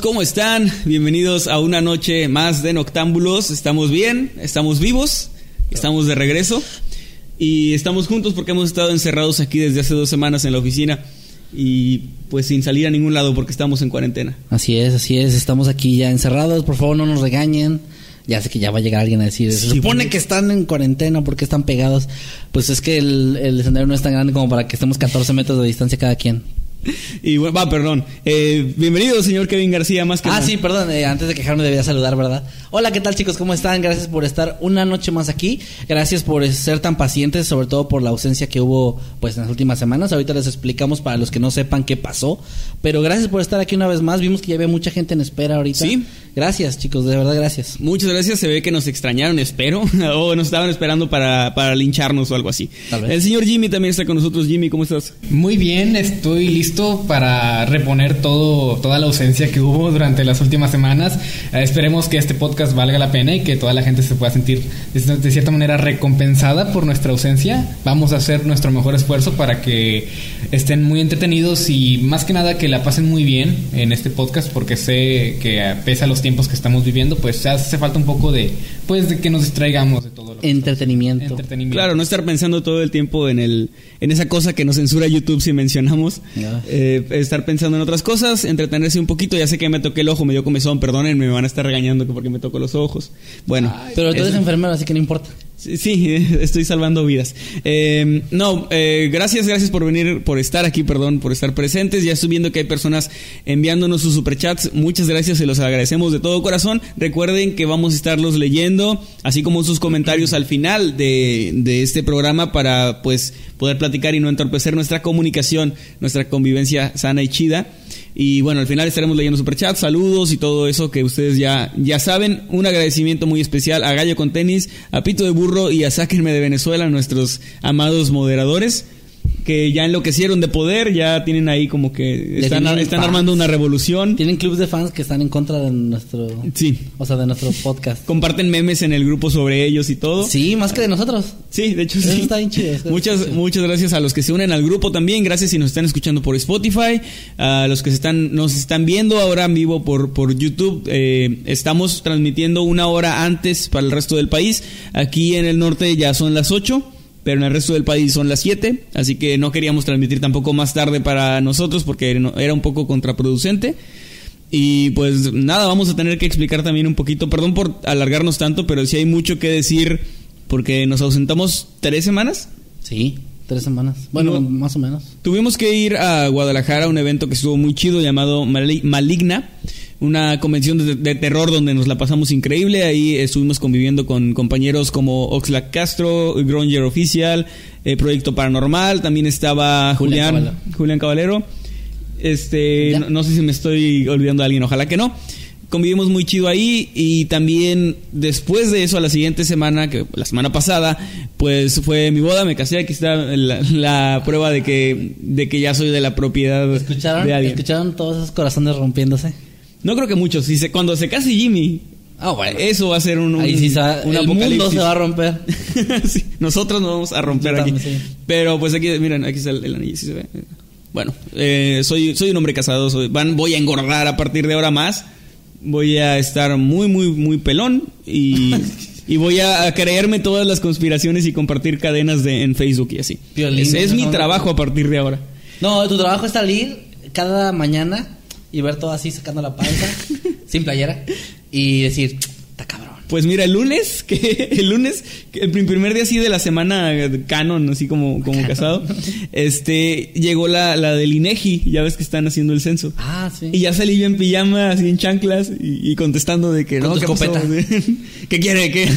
¿Cómo están? Bienvenidos a una noche más de Noctámbulos. Estamos bien, estamos vivos, estamos de regreso y estamos juntos porque hemos estado encerrados aquí desde hace dos semanas en la oficina y pues sin salir a ningún lado porque estamos en cuarentena. Así es, así es. Estamos aquí ya encerrados. Por favor, no nos regañen. Ya sé que ya va a llegar alguien a decir, se Sí, supone que están en cuarentena porque están pegados. Pues es que el, el escenario no es tan grande como para que estemos 14 metros de distancia cada quien. Y bueno, va, perdón. Eh, bienvenido, señor Kevin García, más que Ah, sí, perdón, eh, antes de quejarme debía saludar, ¿verdad? Hola, ¿qué tal chicos? ¿Cómo están? Gracias por estar una noche más aquí. Gracias por ser tan pacientes, sobre todo por la ausencia que hubo pues en las últimas semanas. Ahorita les explicamos para los que no sepan qué pasó. Pero gracias por estar aquí una vez más. Vimos que ya había mucha gente en espera ahorita. Sí. Gracias, chicos, de verdad, gracias. Muchas gracias, se ve que nos extrañaron, espero, o nos estaban esperando para, para lincharnos o algo así. Tal vez. El señor Jimmy también está con nosotros. Jimmy, ¿cómo estás? Muy bien, estoy listo para reponer todo, toda la ausencia que hubo durante las últimas semanas. Eh, esperemos que este podcast valga la pena y que toda la gente se pueda sentir de, cierta manera recompensada por nuestra ausencia. Vamos a hacer nuestro mejor esfuerzo para que estén muy entretenidos y más que nada que la pasen muy bien en este podcast porque sé que eh, pese a los tiempos que estamos viviendo, pues hace falta un poco de pues de que nos distraigamos de todo lo que Entretenimiento. entretenimiento. Claro, no estar pensando todo el tiempo en el en esa cosa que nos censura YouTube si mencionamos. Eh, estar pensando en otras cosas, entretenerse un poquito. Ya sé que me toqué el ojo, me dio comezón, perdónenme, me van a estar regañando que porque me toco los ojos. Bueno, Pero tú eres enfermero, así que no importa. Sí, estoy salvando vidas. Eh, no, eh, gracias, gracias por venir, por estar aquí, perdón, por estar presentes. Ya estoy viendo que hay personas enviándonos sus superchats. Muchas gracias, se los agradecemos de todo corazón. Recuerden que vamos a estarlos leyendo, así como sus comentarios al final de, de este programa para pues poder platicar y no entorpecer nuestra comunicación, nuestra convivencia sana y chida. Y bueno, al final estaremos leyendo superchats, saludos y todo eso que ustedes ya, ya saben. Un agradecimiento muy especial a Gallo con Tenis, a Pito de Burro y a Sáquenme de Venezuela, nuestros amados moderadores, que ya enloquecieron de poder, ya tienen ahí como que están, están fans. armando una revolución. Tienen clubes de fans que están en contra de nuestro... Sí, O sea, de nuestro podcast. comparten memes en el grupo sobre ellos y todo. Sí, más que de nosotros. Sí, de hecho Eso sí. está bien chido, eso Muchas, está chido. muchas gracias a los que se unen al grupo también. Gracias si nos están escuchando por Spotify, a los que se están, nos están viendo ahora en vivo por, por YouTube. Eh, estamos transmitiendo una hora antes para el resto del país. Aquí en el norte ya son las 8. Pero en el resto del país son las 7, así que no queríamos transmitir tampoco más tarde para nosotros porque era un poco contraproducente. Y pues nada, vamos a tener que explicar también un poquito, perdón por alargarnos tanto, pero sí hay mucho que decir porque nos ausentamos tres semanas. Sí, tres semanas. Bueno, No. más o menos. Tuvimos que ir a Guadalajara a un evento que estuvo muy chido llamado Mali- Maligna, una convención de, de terror donde nos la pasamos increíble. Ahí estuvimos conviviendo con compañeros como Oxlack Castro, Gronger Oficial, eh, Proyecto Paranormal, también estaba Julián Julián, Julián Caballero. Este, no, no sé si me estoy olvidando de alguien, ojalá que no. Convivimos muy chido ahí y también después de eso, a la siguiente semana, que la semana pasada, pues fue mi boda, me casé, aquí está la, la prueba de que, de que ya soy de la propiedad ¿Escucharon? de alguien. ¿Escucharon todos esos corazones rompiéndose? No creo que muchos, si se, cuando se case Jimmy, Ah, bueno. eso va a ser un, un, Ahí sí se va- un el mundo se va a romper. Sí, nosotros nos vamos a romper aquí. sí. Pero pues aquí, miren, aquí está el, el anillo, ¿sí se ve? Bueno, eh, soy, soy un hombre casado, soy, van, voy a engordar a partir de ahora más. Voy a estar muy, muy, muy pelón y, y voy a creerme todas las conspiraciones y compartir cadenas de, en Facebook y así. Violín, es mi trabajo a partir de ahora. No, tu trabajo es salir cada mañana y ver todo así sacando la panza, sin playera, y decir. Pues mira, el lunes, que el lunes, que el prim- primer día así de la semana canon, así como, como casado, este, llegó la, la del INEGI, ya ves que están haciendo el censo. Ah, sí. Y ya salí yo en pijama, así en chanclas, y, y contestando de que no, ¿qué pasó? ¿Qué quiere? ¿Qué?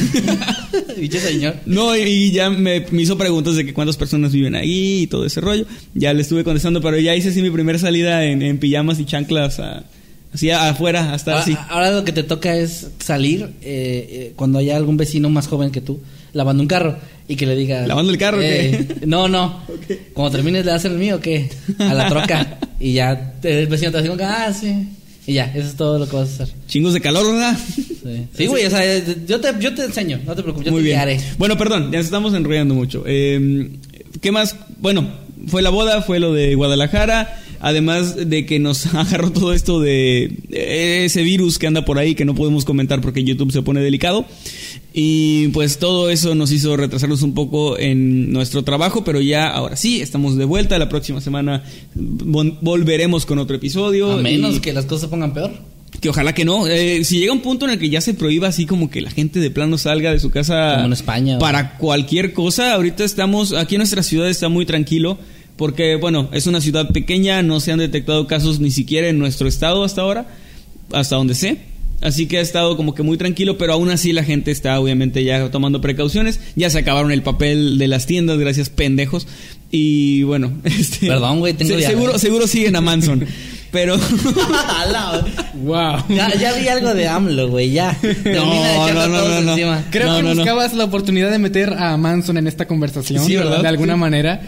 Dicho señor. No, y ya me, me hizo preguntas de que cuántas personas viven ahí y todo ese rollo. Ya le estuve contestando, pero ya hice así mi primera salida en, en pijamas y chanclas a- así afuera, hasta Ahora, así. ahora lo que te toca es salir eh, eh, cuando haya algún vecino más joven que tú lavando un carro y que le diga ¿Lavando el carro o eh, qué? No, no. Cuando termines le das el mío, ¿qué? A la troca y ya el vecino te dice, ah, sí. Y ya, eso es todo lo que vas a hacer. Chingos de calor, ¿verdad? Sí, Sí, güey, o sea, yo te, yo te enseño, no te preocupes, yo Muy te bien. guiaré. Bueno, perdón, ya nos estamos enrollando mucho. Eh, ¿Qué más? Bueno, fue la boda, fue lo de Guadalajara. Además de que nos agarró todo esto de ese virus que anda por ahí que no podemos comentar porque YouTube se pone delicado. Y pues todo eso nos hizo retrasarnos un poco en nuestro trabajo, pero ya ahora sí, estamos de vuelta. La próxima semana vol- volveremos con otro episodio. A menos y- que las cosas se pongan peor. que ojalá que no. Eh, si llega un punto en el que ya se prohíba así como que la gente de plano salga de su casa Como en España, para cualquier cosa, ahorita estamos, aquí en nuestra ciudad está muy tranquilo. Porque, bueno, es una ciudad pequeña, no se han detectado casos ni siquiera en nuestro estado hasta ahora, hasta donde sé. Así que ha estado como que muy tranquilo, pero aún así la gente está obviamente ya tomando precauciones. Ya se acabaron el papel de las tiendas, gracias pendejos. Y bueno, este, Perdón, güey, tengo se- seguro, seguro siguen a Manson. pero Wow. ya, ya vi algo de AMLO, güey, ya. No, no, todos no, no. encima. Creo No, que no, no. buscabas la oportunidad de meter a Manson en esta conversación. Sí, ¿verdad? De alguna Sí. manera.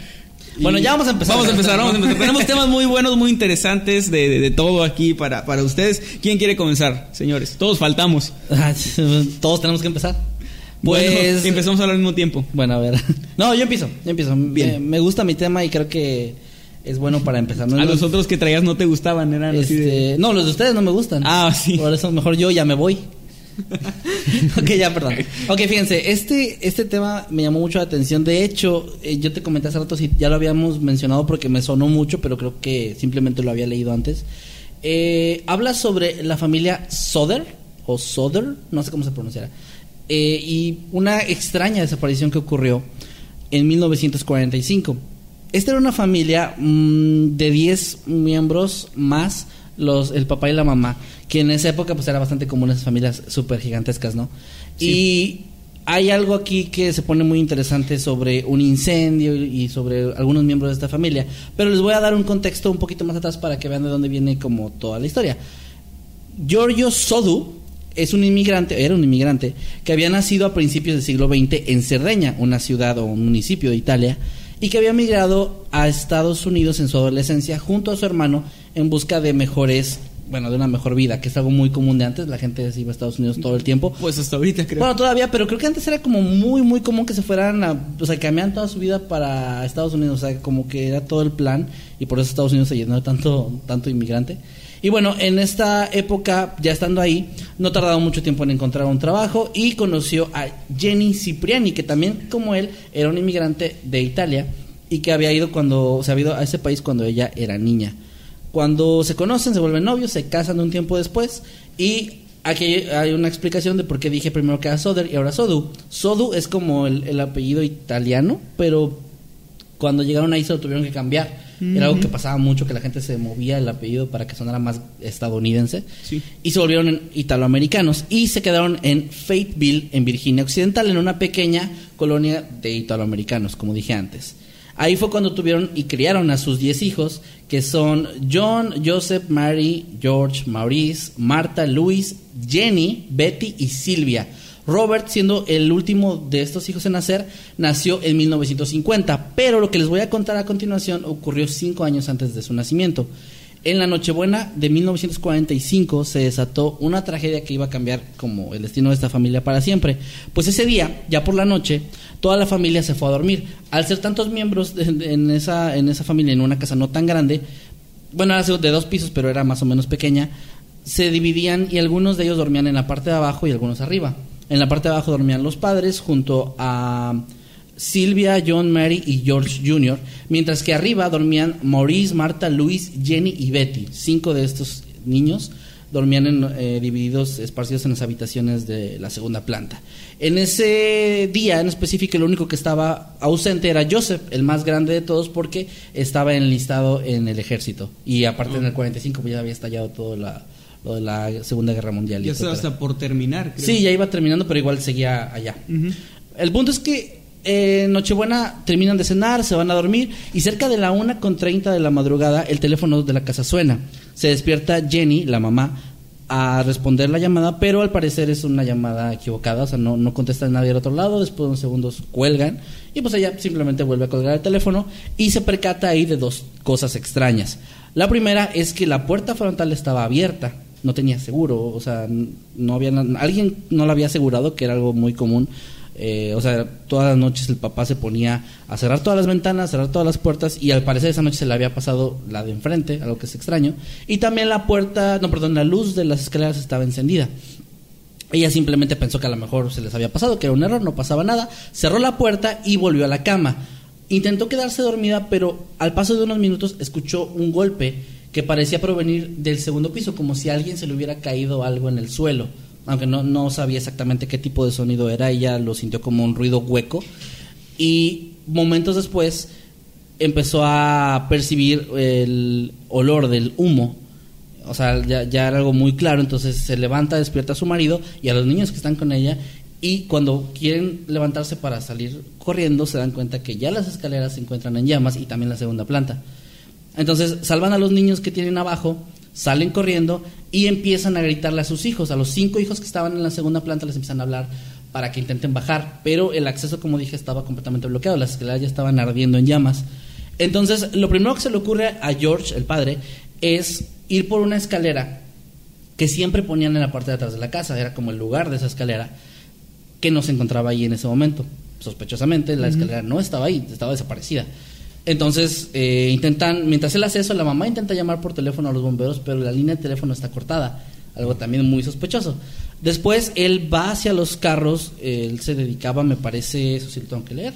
Bueno, ya vamos a empezar. Vamos a empezar, vamos a empezar. Tenemos temas muy buenos, muy interesantes de, de- de todo aquí para, para ustedes. ¿Quién quiere comenzar, señores? Todos faltamos. Todos tenemos que empezar. Pues. Bueno, empezamos al mismo tiempo. Bueno, a ver. No, yo empiezo. Yo empiezo. Bien. Me, me gusta mi tema y creo que es bueno para empezar. No, A los otros que traías no te gustaban, eran así de... este, No, los de ustedes no me gustan. Ah, sí. Por eso mejor yo ya me voy. ok, ya, perdón. Ok, fíjense, este, este tema me llamó mucho la atención. De hecho, eh, yo te comenté hace rato si ya lo habíamos mencionado porque me sonó mucho, pero creo que simplemente lo había leído antes. Eh, habla sobre la familia Soder, o Soder, no sé cómo se pronunciará, eh, y una extraña desaparición que ocurrió en 1945. Esta era una familia mm, de 10 miembros más los, el papá y la mamá, que en esa época pues era bastante común esas familias súper gigantescas, ¿no? Y hay algo aquí que se pone muy interesante sobre un incendio y y sobre algunos miembros de esta familia, pero les voy a dar un contexto un poquito más atrás para que vean de dónde viene como toda la historia. Giorgio Sodu es un inmigrante, era un inmigrante, que había nacido a principios del siglo XX en Cerdeña, una ciudad o un municipio de Italia, y que había migrado a Estados Unidos en su adolescencia junto a su hermano en busca de mejores, bueno, de una mejor vida, que es algo muy común de antes, la gente se iba a Estados Unidos todo el tiempo. Pues hasta ahorita creo. Bueno, todavía, pero creo que antes era como muy, muy común que se fueran a, o sea, cambiaran toda su vida para Estados Unidos, o sea, como que era todo el plan y por eso Estados Unidos se llenó de tanto, tanto inmigrante. Y bueno, en esta época, ya estando ahí, no tardaba mucho tiempo en encontrar un trabajo y conoció a Jenny Cipriani, que también como él era un inmigrante de Italia y que había ido cuando, se había ido a ese país cuando ella era niña. Cuando se conocen, se vuelven novios, se casan un tiempo después y aquí hay una explicación de por qué dije primero que era Soder y ahora Sodu. Sodu es como el, el apellido italiano, pero cuando llegaron ahí se lo tuvieron que cambiar. Era algo que pasaba mucho, que la gente se movía el apellido para que sonara más estadounidense. Sí. Y se volvieron en italoamericanos y se quedaron en Fayetteville, en Virginia Occidental, en una pequeña colonia de italoamericanos, como dije antes. Ahí fue cuando tuvieron y criaron a sus 10 hijos, que son John, Joseph, Mary, George, Maurice, Marta, Luis, Jenny, Betty y Silvia. Robert, siendo el último de estos hijos en nacer, nació en 1950, pero lo que les voy a contar a continuación ocurrió cinco años antes de su nacimiento. En la Nochebuena de 1945 se desató una tragedia que iba a cambiar como el destino de esta familia para siempre. Pues ese día, ya por la noche, toda la familia se fue a dormir. Al ser tantos miembros de- en, esa, en esa familia, en una casa no tan grande, bueno, era de dos pisos, pero era más o menos pequeña, se dividían y algunos de ellos dormían en la parte de abajo y algunos arriba. En la parte de abajo dormían los padres junto a Silvia, John, Mary y George Jr., mientras que arriba dormían Maurice, Marta, Luis, Jenny y Betty. Cinco de estos niños dormían en, eh, divididos, esparcidos en las habitaciones de la segunda planta. En ese día en específico, lo único que estaba ausente era Joseph, el más grande de todos, porque estaba enlistado en el ejército. Y aparte en el 45 pues ya había estallado todo la, lo de la Segunda Guerra Mundial. Ya estaba hasta por terminar, creo. Sí, ya iba terminando, pero igual seguía allá. El punto es que eh, Nochebuena terminan de cenar, se van a dormir y cerca de la una con 30 de la madrugada el teléfono de la casa suena. Se despierta Jenny, la mamá, a responder la llamada, pero al parecer es una llamada equivocada, o sea, no, no contesta nadie al otro lado, después de unos segundos cuelgan y pues ella simplemente vuelve a colgar el teléfono y se percata ahí de dos cosas extrañas. La primera es que la puerta frontal estaba abierta, no tenía seguro, o sea, no había alguien no la había asegurado, que era algo muy común. Eh, o sea, todas las noches el papá se ponía a cerrar todas las ventanas, cerrar todas las puertas y al parecer esa noche se le había pasado la de enfrente, algo que es extraño. Y también la puerta, no, perdón, la luz de las escaleras estaba encendida. Ella simplemente pensó que a lo mejor se les había pasado, que era un error, no pasaba nada. Cerró la puerta y volvió a la cama. Intentó quedarse dormida, pero al paso de unos minutos escuchó un golpe que parecía provenir del segundo piso, como si alguien se le hubiera caído algo en el suelo. Aunque no, no sabía exactamente qué tipo de sonido era, ella lo sintió como un ruido hueco. Y momentos después empezó a percibir el olor del humo o sea, ya, ya era algo muy claro, entonces se levanta, despierta a su marido y a los niños que están con ella y cuando quieren levantarse para salir corriendo se dan cuenta que ya las escaleras se encuentran en llamas y también la segunda planta. Entonces salvan a los niños que tienen abajo, salen corriendo y empiezan a gritarle a sus hijos, a los cinco hijos que estaban en la segunda planta les empiezan a hablar para que intenten bajar, pero el acceso, como dije, estaba completamente bloqueado, las escaleras ya estaban ardiendo en llamas. Entonces, lo primero que se le ocurre a George, el padre, es ir por una escalera que siempre ponían en la parte de atrás de la casa, era como el lugar de esa escalera que no se encontraba ahí en ese momento. Sospechosamente, la escalera no estaba ahí, estaba desaparecida. Entonces, eh, intentan, mientras él hace eso, la mamá intenta llamar por teléfono a los bomberos, pero la línea de teléfono está cortada, algo también muy sospechoso. Después, él va hacia los carros, él se dedicaba, me parece, eso sí lo tengo que leer,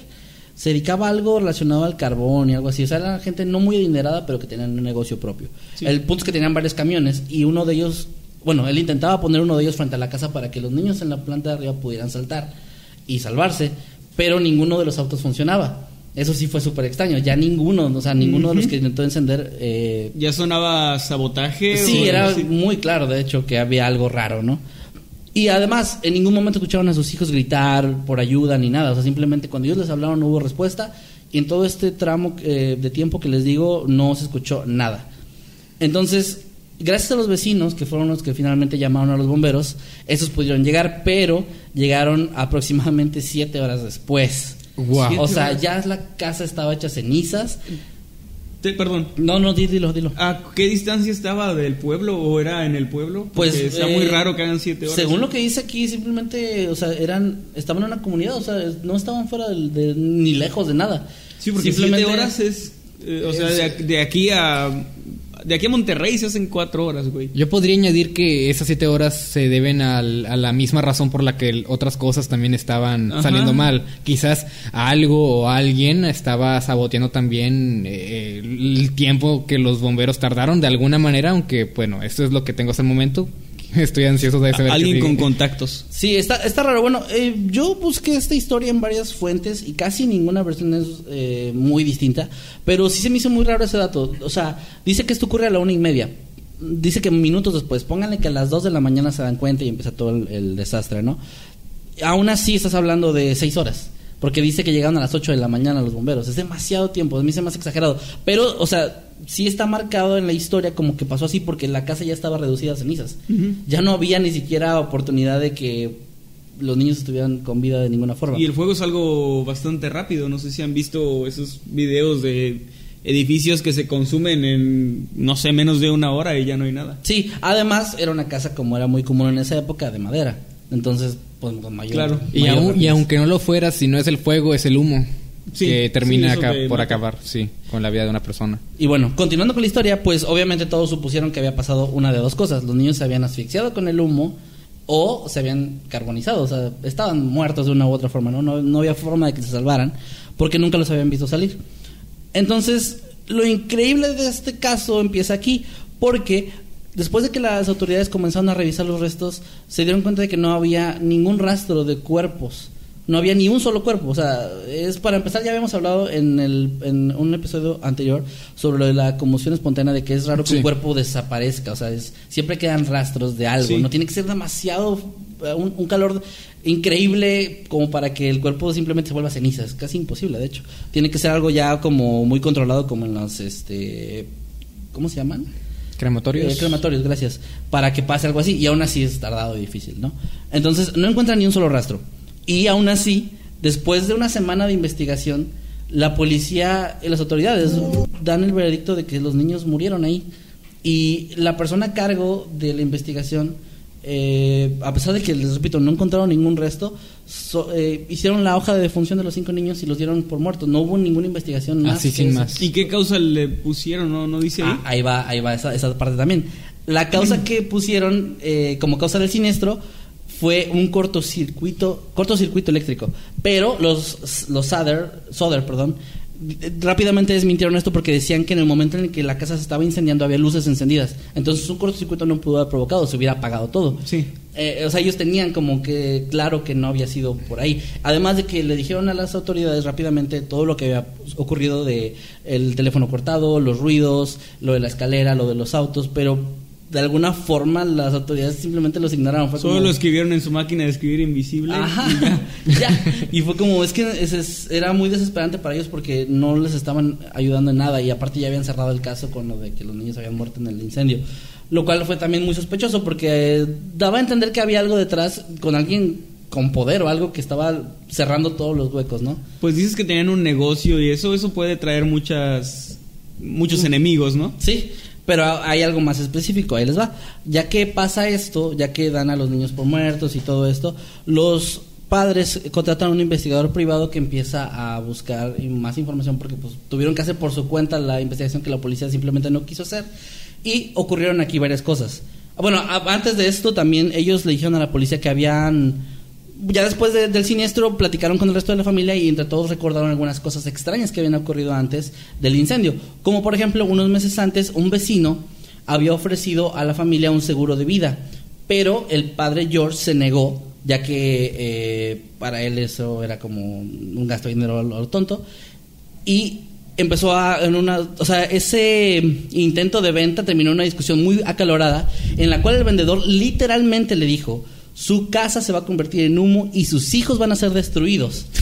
se dedicaba a algo relacionado al carbón y algo así. O sea, era gente no muy adinerada, pero que tenían un negocio propio. Sí. El punto es que tenían varios camiones y uno de ellos, bueno, él intentaba poner uno de ellos frente a la casa para que los niños en la planta de arriba pudieran saltar y salvarse, pero ninguno de los autos funcionaba. Eso sí fue súper extraño. Ya ninguno, o sea, ninguno de los que intentó encender. eh, Ya sonaba sabotaje. Sí, o- era muy claro, de hecho, que había algo raro, ¿no? Y además, en ningún momento escucharon a sus hijos gritar por ayuda ni nada. O sea, simplemente cuando ellos les hablaron no hubo respuesta. Y en todo este tramo eh, de tiempo que les digo, no se escuchó nada. Entonces, gracias a los vecinos, que fueron los que finalmente llamaron a los bomberos, esos pudieron llegar, pero llegaron aproximadamente siete horas después. Guau. O sea, ya la casa estaba hecha cenizas. Te- perdón. No, no, di- dilo, dilo. ¿A qué distancia estaba del pueblo o era en el pueblo? Pues está eh, muy raro que hagan siete horas. Según lo que dice aquí, simplemente, o sea, eran, estaban en una comunidad, o sea, no estaban fuera de, ni lejos de nada. Sí, porque siete horas es. eh, o sea, de, de aquí a. De aquí a Monterrey se hacen cuatro horas, güey. Yo podría añadir que esas siete horas se deben al- a la misma razón por la que otras cosas también estaban Ajá. saliendo mal. Quizás algo o alguien estaba saboteando también eh, el tiempo que los bomberos tardaron de alguna manera, aunque bueno, esto es lo que tengo hasta el momento. Estoy ansioso de saber. Alguien con contactos. Sí, está, está raro. Bueno, eh, yo busqué esta historia en varias fuentes y casi ninguna versión es eh, muy distinta, pero sí se me hizo muy raro ese dato. O sea, dice que esto ocurre a la una y media. Dice que minutos después, pónganle que a las dos de la mañana se dan cuenta y empieza todo el, el desastre, ¿no? Aún así estás hablando de seis horas. Porque dice que llegaron a las 8 de la mañana los bomberos. Es demasiado tiempo, a mí se me hace exagerado. Pero, o sea, sí está marcado en la historia como que pasó así porque la casa ya estaba reducida a cenizas. Ya no había ni siquiera oportunidad de que los niños estuvieran con vida de ninguna forma. Y el fuego es algo bastante rápido. No sé si han visto esos videos de edificios que se consumen en, no sé, menos de una hora y ya no hay nada. Sí, además era una casa como era muy común en esa época de madera. Entonces, pues con mayor. Claro. Y, aun- y aunque no lo fuera, si no es el fuego, es el humo. Sí, que termina sí, acá por mata. acabar, sí, con la vida de una persona. Y bueno, continuando con la historia, pues obviamente todos supusieron que había pasado una de dos cosas. Los niños se habían asfixiado con el humo o se habían carbonizado, o sea, estaban muertos de una u otra forma, ¿no? No, no había forma de que se salvaran porque nunca los habían visto salir. Entonces, lo increíble de este caso empieza aquí porque Después de que las autoridades comenzaron a revisar los restos, se dieron cuenta de que no había ningún rastro de cuerpos. No había ni un solo cuerpo. O sea, es para empezar, ya habíamos hablado en, el, en un episodio anterior sobre lo de la conmoción espontánea, de que es raro que Sí. un cuerpo desaparezca. O sea, es, siempre quedan rastros de algo. Sí. No tiene que ser demasiado, eh, un, un calor increíble como para que el cuerpo simplemente se vuelva ceniza. Es casi imposible, de hecho. Tiene que ser algo ya como muy controlado, como en los, este, ¿cómo se llaman? Crematorios. Eh, crematorios, gracias. Para que pase algo así. Y aún así es tardado y difícil, ¿no? Entonces, no encuentran ni un solo rastro. Y aún así, después de una semana de investigación, la policía y las autoridades dan el veredicto de que los niños murieron ahí. Y la persona a cargo de la investigación, eh, a pesar de que, les repito, no encontraron ningún resto, so- eh, hicieron la hoja de defunción de los cinco niños y los dieron por muertos. No hubo ninguna investigación más. Así que sin eso. más. ¿Y qué causa le pusieron? ¿No, no dice ahí? Ah, ahí va, ahí va esa, esa parte también. La causa que pusieron eh, como causa del siniestro fue un cortocircuito, cortocircuito eléctrico. Pero los, los Soder, Soder, perdón, rápidamente desmintieron esto porque decían que en el momento en el que la casa se estaba incendiando había luces encendidas. Entonces un cortocircuito no pudo haber provocado, se hubiera apagado todo. Sí. Eh, o sea, ellos tenían como que claro que no había sido por ahí. Además de que le dijeron a las autoridades rápidamente todo lo que había ocurrido de el teléfono cortado, los ruidos, lo de la escalera, lo de los autos, pero de alguna forma las autoridades simplemente los ignoraron. Fue Solo como- lo escribieron en su máquina de escribir invisible. Ajá, ya. Y fue como, es que es- era muy desesperante para ellos porque no les estaban ayudando en nada y aparte ya habían cerrado el caso con lo de que los niños habían muerto en el incendio. Lo cual fue también muy sospechoso porque eh, daba a entender que había algo detrás con alguien con poder o algo que estaba cerrando todos los huecos, ¿no? Pues dices que tenían un negocio y eso, eso puede traer muchas, muchos enemigos, ¿no? Sí, pero hay algo más específico, ahí les va. Ya que pasa esto, ya que dan a los niños por muertos y todo esto, los padres contratan a un investigador privado que empieza a buscar más información porque pues, tuvieron que hacer por su cuenta la investigación que la policía simplemente no quiso hacer y ocurrieron aquí varias cosas. Bueno, antes de esto también ellos le dijeron a la policía que habían ya después de- del siniestro platicaron con el resto de la familia y entre todos recordaron algunas cosas extrañas que habían ocurrido antes del incendio. Como por ejemplo, unos meses antes un vecino había ofrecido a la familia un seguro de vida, pero el padre George se negó, ya que eh, para él eso era como un gasto de dinero a lo tonto. Y empezó a en una, o sea, ese intento de venta terminó en una discusión muy acalorada en la cual el vendedor literalmente le dijo, su casa se va a convertir en humo y sus hijos van a ser destruidos.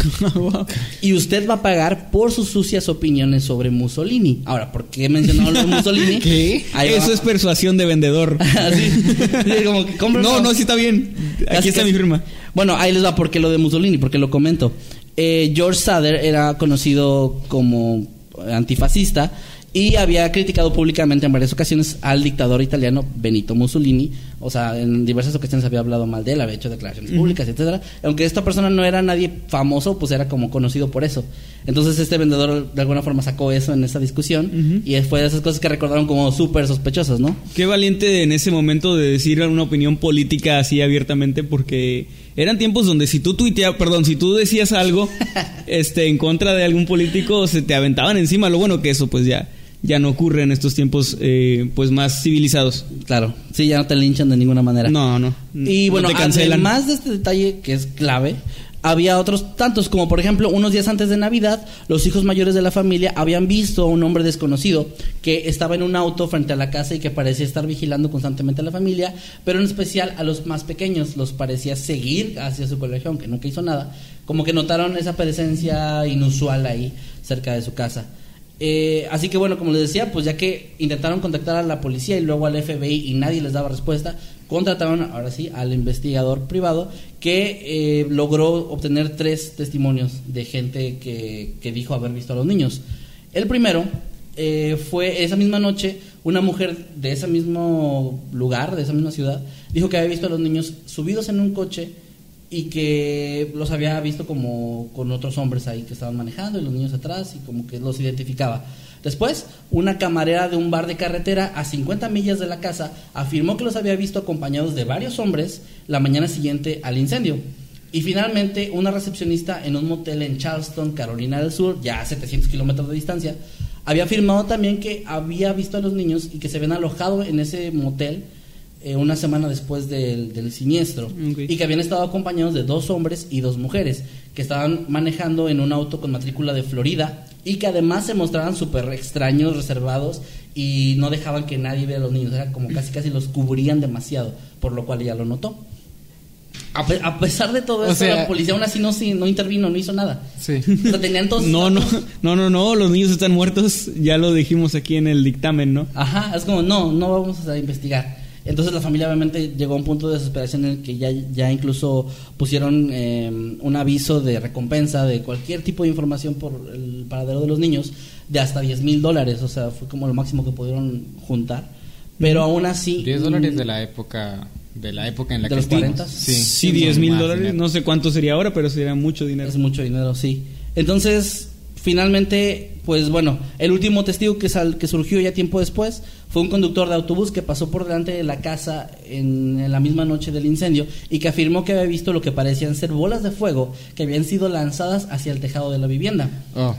Y usted va a pagar por sus sucias opiniones sobre Mussolini. Ahora, ¿por qué mencionó lo de Mussolini? Eso es persuasión de vendedor. Así, sí, como que no, no, sí está bien. Aquí está mi firma. Bueno, ahí les va porque lo de Mussolini, porque lo comento. Eh, George Sader era conocido como antifascista y había criticado públicamente en varias ocasiones al dictador italiano Benito Mussolini. O sea, en diversas ocasiones había hablado mal de él, había hecho declaraciones públicas, etcétera. Aunque esta persona no era nadie famoso, pues era como conocido por eso. Entonces este vendedor de alguna forma sacó eso en esa discusión y fue de esas cosas que recordaron como súper sospechosas, ¿no? Qué valiente en ese momento de decir una opinión política así abiertamente porque eran tiempos donde si tú tuiteabas, perdón, si tú decías algo este en contra de algún político se te aventaban encima. Lo bueno que eso pues ya ya no ocurre en estos tiempos eh, pues más civilizados. Claro, sí, ya no te linchan de ninguna manera. No, no. Y No bueno, te cancelan. además de este detalle que es clave, había otros tantos, como por ejemplo, unos días antes de Navidad, los hijos mayores de la familia habían visto a un hombre desconocido que estaba en un auto frente a la casa y que parecía estar vigilando constantemente a la familia, pero en especial a los más pequeños, los parecía seguir hacia su colegio, aunque nunca hizo nada, como que notaron esa presencia inusual ahí cerca de su casa. Eh, así que bueno, como les decía, pues ya que intentaron contactar a la policía y luego al FBI y nadie les daba respuesta, contrataron ahora sí al investigador privado que eh, logró obtener tres testimonios de gente que, que dijo haber visto a los niños. El primero eh, fue esa misma noche una mujer de ese mismo lugar, de esa misma ciudad, dijo que había visto a los niños subidos en un coche y que los había visto como con otros hombres ahí que estaban manejando y los niños atrás y como que los identificaba. Después, una camarera de un bar de carretera a 50 millas de la casa afirmó que los había visto acompañados de varios hombres la mañana siguiente al incendio. Y finalmente, una recepcionista en un motel en Charleston, Carolina del Sur, ya a 700 kilómetros de distancia, había afirmado también que había visto a los niños y que se habían alojado en ese motel eh, una semana después del, del siniestro Ok. y que habían estado acompañados de dos hombres y dos mujeres que estaban manejando en un auto con matrícula de Florida y que además se mostraban súper extraños, reservados y no dejaban que nadie viera a los niños, era como casi casi los cubrían demasiado, por lo cual ella lo notó. A, pe- a pesar de todo eso, sea- la policía aún así no, sí- no intervino, no hizo nada. Sí. O sea, tenían todos No, no, no, no, no, los niños están muertos, ya lo dijimos aquí en el dictamen, ¿no? Ajá, es como, no, no vamos a investigar. Entonces la familia obviamente llegó a un punto de desesperación en el que ya, ya incluso pusieron eh, un aviso de recompensa de cualquier tipo de información por el paradero de los niños de hasta 10 mil dólares, o sea, fue como lo máximo que pudieron juntar. Pero aún así... 10 dólares mm, de la época de la época en la ¿De que los 40? Sí, Sí, 10 mil dólares, dinero. no sé cuánto sería ahora, pero sería mucho dinero. Es mucho dinero, sí. Entonces, finalmente, pues bueno, el último testigo que, sal- que surgió ya tiempo después fue un conductor de autobús que pasó por delante de la casa en, la misma noche del incendio y que afirmó que había visto lo que parecían ser bolas de fuego que habían sido lanzadas hacia el tejado de la vivienda. Oh,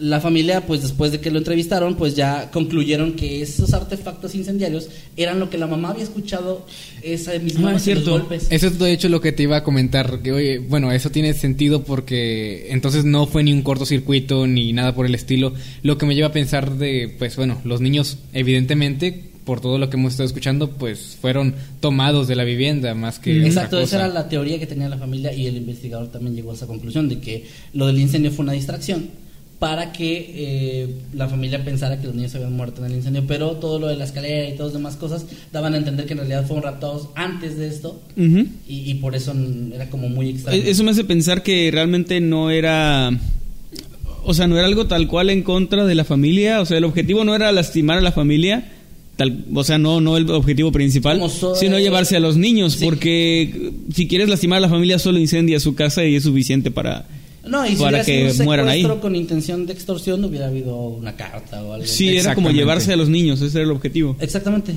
La familia, pues después de que lo entrevistaron, pues ya concluyeron que esos artefactos incendiarios eran lo que la mamá había escuchado esa misma Ah, noche, es cierto. los golpes. Eso es de hecho lo que te iba a comentar, que oye, bueno, eso tiene sentido porque entonces no fue ni un cortocircuito ni nada por el estilo, lo que me lleva a pensar de, pues bueno, los niños evidentemente, por todo lo que hemos estado escuchando, pues fueron tomados de la vivienda más que... otra Exacto, esa era la teoría que tenía la familia y el investigador también llegó a esa conclusión de que lo del incendio fue una distracción para que eh, la familia pensara que los niños habían muerto en el incendio, pero todo lo de la escalera y todas las demás cosas daban a entender que en realidad fueron raptados antes de esto y, y por eso era como muy extraño. E- Eso me hace pensar que realmente no era. O sea, no era algo tal cual en contra de la familia. O sea, el objetivo no era lastimar a la familia. Tal, o sea, no, no el objetivo principal, sino llevarse a los niños. Sí. Porque si quieres lastimar a la familia, solo incendia su casa y es suficiente para. No, y si para que un mueran ahí. secuestro con intención de extorsión, hubiera habido una carta o algo. Sí, era como Exactamente. llevarse a los niños. Ese era el objetivo. Exactamente.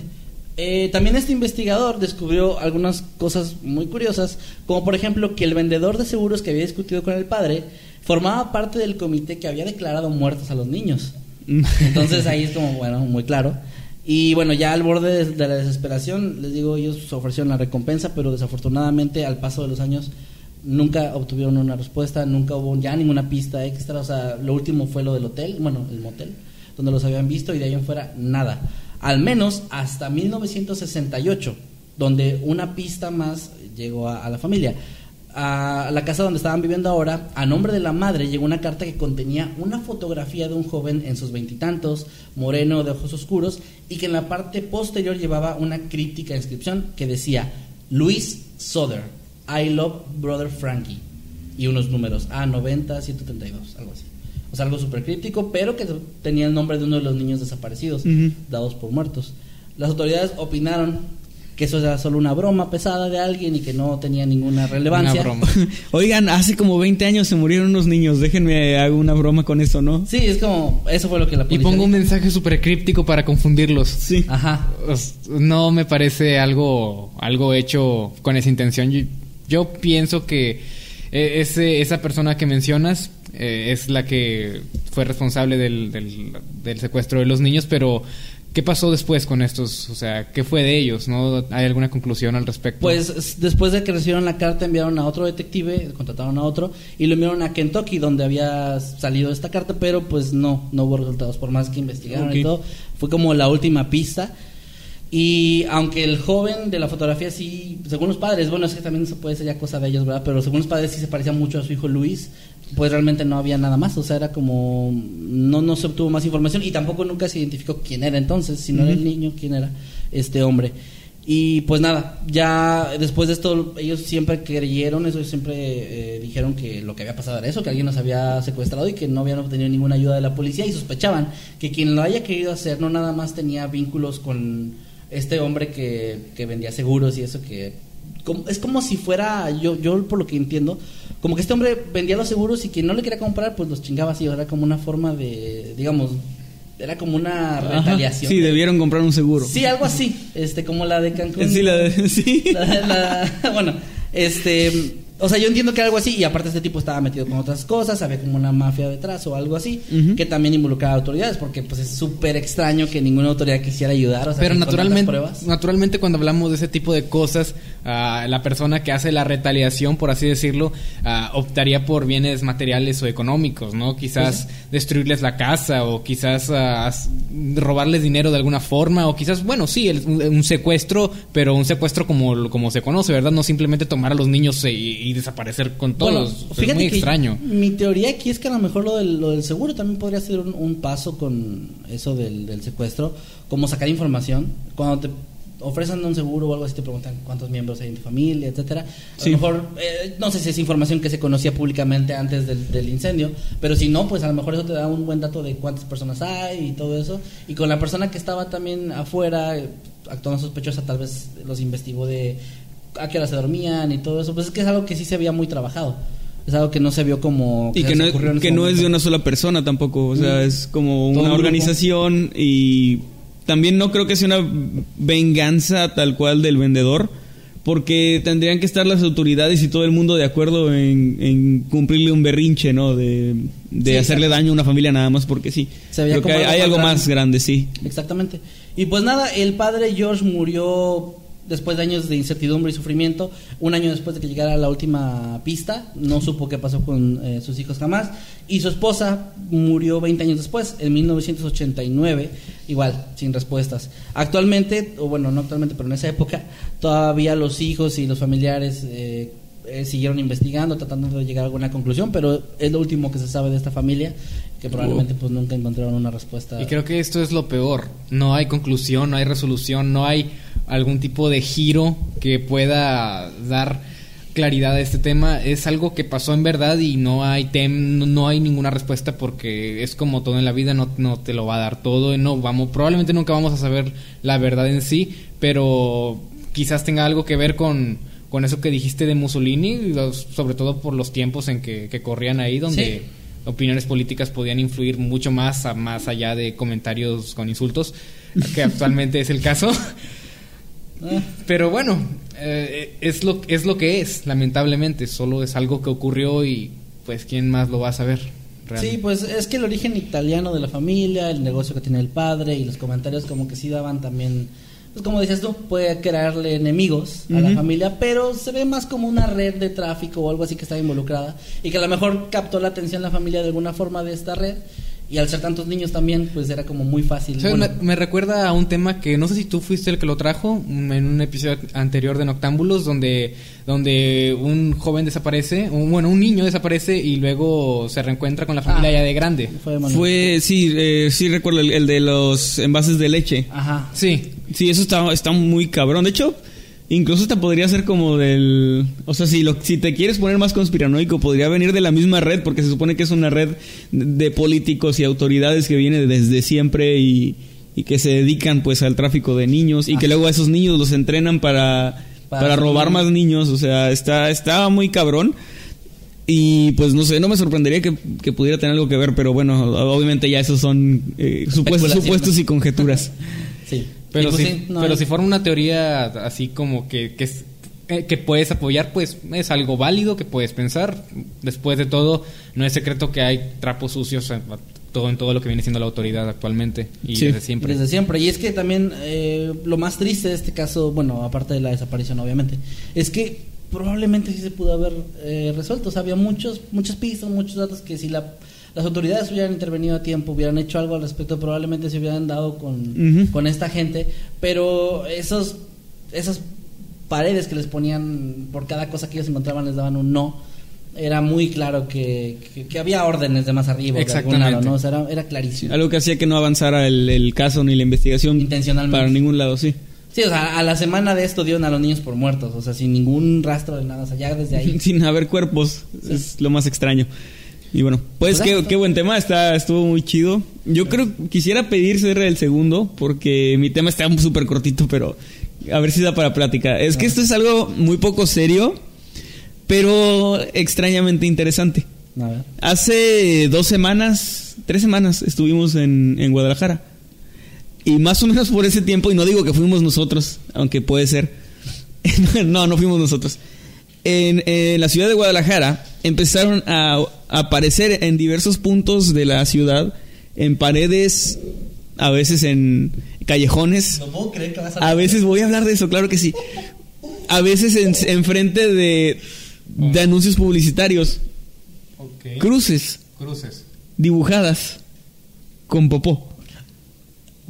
Eh, también este investigador descubrió algunas cosas muy curiosas, como por ejemplo que el vendedor de seguros que había discutido con el padre formaba parte del comité que había declarado muertos a los niños. Entonces ahí es como, bueno, muy claro. Y bueno, ya al borde de, de la desesperación, les digo, ellos ofrecieron la recompensa, pero desafortunadamente al paso de los años nunca obtuvieron una respuesta, nunca hubo ya ninguna pista extra. O sea, lo último fue lo del hotel, bueno, el motel, donde los habían visto y de ahí en fuera nada. Al menos hasta 1968, donde una pista más llegó a, la familia. A la casa donde estaban viviendo ahora, a nombre de la madre, llegó una carta que contenía una fotografía de un joven en sus veintitantos, moreno, de ojos oscuros, y que en la parte posterior llevaba una críptica inscripción que decía: Luis Soder, I love brother Frankie. Y unos números: A90, 132, algo así. O sea, algo súper críptico, pero que tenía el nombre de uno de los niños desaparecidos, dados por muertos. Las autoridades opinaron que eso era solo una broma pesada de alguien y que no tenía ninguna relevancia. Una broma. Oigan, hace como 20 años se murieron unos niños. Déjenme hago una broma con eso, ¿no? Sí, es como, eso fue lo que la Y policía pongo un mensaje súper críptico para confundirlos. Sí. Ajá. No me parece algo, algo hecho con esa intención. Yo, pienso que eh, ese, esa persona que mencionas eh, es la que fue responsable del, del, del secuestro de los niños, pero ¿qué pasó después con estos? O sea, ¿qué fue de ellos? ¿No hay alguna conclusión al respecto? Pues después de que recibieron la carta enviaron a otro detective, contrataron a otro y lo enviaron a Kentucky donde había salido esta carta, pero pues no, no hubo resultados por más que investigaron y todo. Fue como la última pista. Y aunque el joven de la fotografía sí, según los padres, bueno, es que también eso puede ser ya cosa de ellos, ¿verdad? Pero según los padres sí se parecía mucho a su hijo Luis, pues realmente no había nada más, o sea, era como, no, no se obtuvo más información y tampoco nunca se identificó quién era entonces, si no era el niño, quién era este hombre. Y pues nada, ya después de esto ellos siempre creyeron, eso siempre eh, dijeron que lo que había pasado era eso, que alguien nos había secuestrado y que no habían obtenido ninguna ayuda de la policía y sospechaban que quien lo haya querido hacer no nada más tenía vínculos con este hombre que, que vendía seguros y eso que como- es como si fuera yo yo por lo que entiendo como que este hombre vendía los seguros y quien no le quería comprar pues los chingaba así era como una forma de digamos era como una Ajá. retaliación Sí, debieron comprar un seguro. Sí, algo así, este, como la de Cancún. Sí, la de- sí. La- la- bueno, este, O sea, yo entiendo que algo así, y aparte este tipo estaba metido con otras cosas, había como una mafia detrás o algo así, que también involucraba a autoridades, porque pues es súper extraño que ninguna autoridad quisiera ayudar. O sea, Pero naturalmente, pruebas. naturalmente cuando hablamos de ese tipo de cosas, ah, la persona que hace la retaliación, por así decirlo, ah, optaría por bienes materiales o económicos, ¿no? Quizás destruirles la casa o quizás ah, robarles dinero de alguna forma o quizás, bueno, sí, el- un, un secuestro, pero un secuestro como, como se conoce, ¿verdad? No simplemente tomar a los niños e- y, desaparecer con todos. Bueno, es muy extraño. Mi teoría aquí es que a lo mejor lo del, lo del seguro también podría ser un, un paso con eso del, del secuestro, como sacar información. Cuando te ofrecen un seguro o algo así, te preguntan cuántos miembros hay en tu familia, etcétera. A Sí. lo mejor, eh, no sé si es información que se conocía públicamente antes del, del incendio, pero si no, pues a lo mejor eso te da un buen dato de cuántas personas hay y todo eso. Y con la persona que estaba también afuera, eh, actuando sospechosa, tal vez los investigó de a qué hora se dormían y todo eso. Pues es que es algo que sí se había muy trabajado. Es algo que no se vio como... Y que no, en que no es de una sola persona tampoco, o sea, Mm. es como un una grupo. organización y también no creo que sea una venganza tal cual del vendedor, porque tendrían que estar las autoridades y todo el mundo de acuerdo en, en cumplirle un berrinche, ¿no? De, de Sí, hacerle daño a una familia nada más porque sí. Se veía Creo que como hay, algo hay más algo grande. más grande, sí. Exactamente. Y pues nada, el padre George murió después de años de incertidumbre y sufrimiento, un año después de que llegara la última pista, no supo qué pasó con eh, sus hijos jamás, y su esposa murió 20 años después, en 1989, igual, sin respuestas. Actualmente, o bueno, no actualmente, pero en esa época, todavía los hijos y los familiares eh, eh, siguieron investigando, tratando de llegar a alguna conclusión, pero es lo último que se sabe de esta familia, que probablemente pues nunca encontraron una respuesta. Y creo que esto es lo peor. No hay conclusión, no hay resolución, no hay algún tipo de giro que pueda dar claridad a este tema. Es algo que pasó en verdad y no hay tem no- no hay ninguna respuesta porque es como todo en la vida, no, no te lo va a dar todo. y No vamos, probablemente nunca vamos a saber la verdad en sí, pero quizás tenga algo que ver con, con eso que dijiste de Mussolini, los- sobre todo por los tiempos en que, que corrían ahí, donde Sí. opiniones políticas podían influir mucho más a- más allá de comentarios con insultos que actualmente es el caso pero bueno eh, es lo es lo que es lamentablemente. Solo es algo que ocurrió y pues quién más lo va a saber Sí, realmente? pues es que el origen italiano de la familia, el negocio que tiene el padre y los comentarios como que sí daban también, pues como decías tú, puede crearle enemigos a la familia, pero se ve más como una red de tráfico o algo así que estaba involucrada y que a lo mejor captó la atención la familia de alguna forma de esta red y al ser tantos niños también, pues era como muy fácil. Me, me recuerda a un tema que no sé si tú fuiste el que lo trajo mm, en un episodio anterior de Noctámbulos donde donde un joven desaparece, un- bueno, un niño desaparece y luego se reencuentra con la familia Ah. ya de grande. fue, sí, eh, sí recuerdo el, el de los envases de leche. Ajá. Sí, Sí, eso está, está muy cabrón. De hecho, incluso te podría ser como del... O sea, si, lo, si te quieres poner más conspiranoico, podría venir de la misma red, porque se supone que es una red de, de políticos y autoridades que viene desde siempre y, y que se dedican pues al tráfico de niños y que Ah. luego a esos niños los entrenan para, Para robar más niños. O sea, está, está muy cabrón. Y pues no sé, no me sorprendería que, que pudiera tener algo que ver, pero bueno, obviamente ya esos son eh, supuestos, supuestos y conjeturas. Sí. Pero, pues, si, sí, no pero hay- si fuera una teoría así como que, que, es- eh, que puedes apoyar, pues es algo válido que puedes pensar. Después de todo, no es secreto que hay trapos sucios en todo, en todo lo que viene siendo la autoridad actualmente y Sí. desde siempre. Desde siempre. Y es que también eh, lo más triste de este caso, bueno, aparte de la desaparición, obviamente, es que probablemente sí se pudo haber eh, resuelto. O sea, había muchos, muchas pistas, muchos datos que si la, las autoridades hubieran intervenido a tiempo, hubieran hecho algo al respecto, probablemente se hubieran dado con, Ujú. con esta gente. Pero esos, esas paredes que les ponían por cada cosa que ellos encontraban les daban un no. Era muy claro que, que, que había órdenes de más arriba, de algún lado, Exactamente. ¿no? O sea, era, era clarísimo. Algo que hacía que no avanzara el, el caso ni la investigación Intencionalmente. para ningún lado, sí. Sí, o sea, a la semana de esto dieron a los niños por muertos, o sea, sin ningún rastro de nada, o sea, ya desde ahí. Sin haber cuerpos, es lo más extraño. Y bueno, pues qué, qué buen tema, está, estuvo muy chido. Yo creo, quisiera pedir cierre el segundo, porque mi tema está súper cortito, pero a ver si da para plática. Es que esto es algo muy poco serio, pero extrañamente interesante. Hace dos semanas, tres semanas, estuvimos en, en Guadalajara. Y más o menos por ese tiempo, y no digo que fuimos nosotros, aunque puede ser. no, no fuimos nosotros. en, en la ciudad de Guadalajara empezaron a aparecer en diversos puntos de la ciudad, en paredes, a veces en callejones. No puedo creer que vas A veces voy a hablar de eso, claro que sí. A veces en, enfrente de, de anuncios publicitarios, cruces Cruces. dibujadas con popó.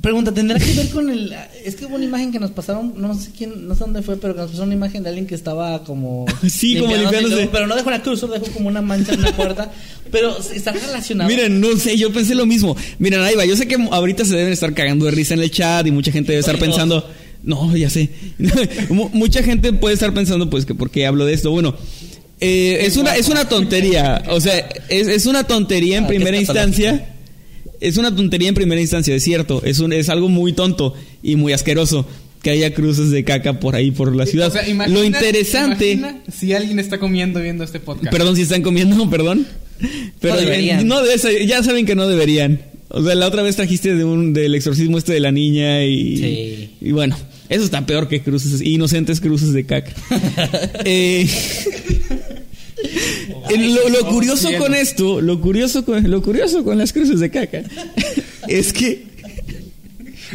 Pregunta, ¿tendrá que ver con el...? Es que hubo una imagen que nos pasaron, no sé quién, no sé dónde fue, pero que nos pasaron una imagen de alguien que estaba como... Sí, como limpiándose Pero no dejó una cruz, solo dejó como una mancha en una puerta. Pero está relacionado. Miren, no sé, yo pensé lo mismo. Miren, ahí va, yo sé que ahorita se deben estar cagando de risa en el chat y mucha gente debe estar pensando, no, ya sé. Mu- mucha gente puede estar pensando, pues, que por qué hablo de esto. Bueno, eh, es una es una tontería, o sea, es, es una tontería en Ah, primera instancia. Es una tontería en primera instancia, es cierto. Es, un, es algo muy tonto y muy asqueroso que haya cruces de caca por ahí, por la ciudad. O sea, imagina- lo interesante... imagina si alguien está comiendo viendo este podcast. Perdón si están comiendo, perdón. Pero No deberían. no ya saben que no deberían. O sea, la otra vez trajiste de un, del exorcismo este de la niña y. Sí. Y bueno, eso está peor que cruces, inocentes cruces de caca. Eh, lo, lo curioso con esto, lo curioso con, lo curioso con las cruces de caca, es que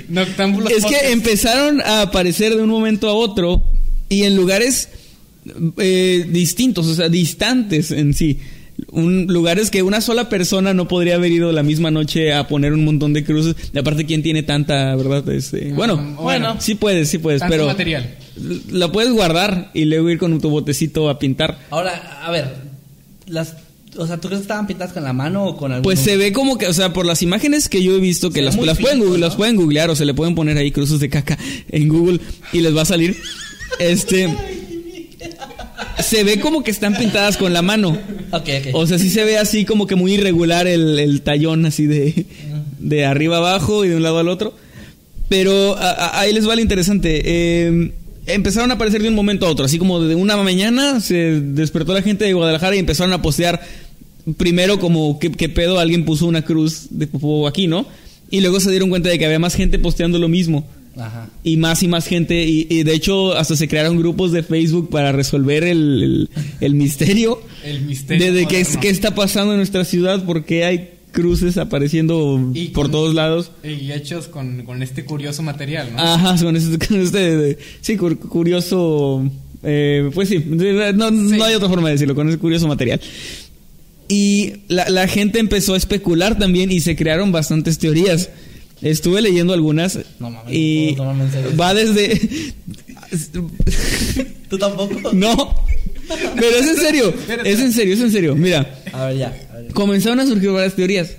Noctámbulos es podcast. que empezaron a aparecer de un momento a otro y en lugares eh, distintos, o sea, distantes en sí. Un, lugares que una sola persona no podría haber ido la misma noche a poner un montón de cruces. Y aparte, ¿quién tiene tanta, verdad? Este, bueno, Ah, bueno. sí puedes, sí puedes, Tanto pero material. la puedes guardar y luego ir con tu botecito a pintar. Ahora, a ver, las... O sea, ¿tú crees que estaban pintadas con la mano o con algún... Pues se ve como que, o sea, por las imágenes que yo he visto, que Se las, las, pueden, ¿no? las pueden googlear o se le pueden poner ahí cruces de caca en Google y les va a salir. Este. Se ve como que están pintadas con la mano. Ok, ok. O sea, sí se ve así como que muy irregular el, el tallón, así de, de arriba abajo y de un lado al otro. Pero a- a- ahí les va lo interesante. Eh, empezaron a aparecer de un momento a otro, así como de una mañana se despertó la gente de Guadalajara y empezaron a postear primero como qué, qué pedo alguien puso una cruz de popó aquí, ¿no? Y luego se dieron cuenta de que había más gente posteando lo mismo. Ajá. Y más y más gente. Y, y de hecho, hasta se crearon grupos de Facebook para resolver el, el- el misterio. El misterio De, de qué, es- qué está pasando en nuestra ciudad, porque hay cruces apareciendo Y por con- todos lados. Y hechos con, con este curioso material, ¿no? Ajá, con este, con este, sí, cur- curioso. eh, pues sí, no, no hay otra forma de decirlo, con ese curioso material. Y la, la gente empezó a especular también y se crearon bastantes teorías. Estuve leyendo algunas No mames, y no, no, no, en serio. va desde ¿Tú tampoco? no, pero es en serio, es en serio, es en serio. Mira, A ver, ya. Comenzaron a surgir varias teorías.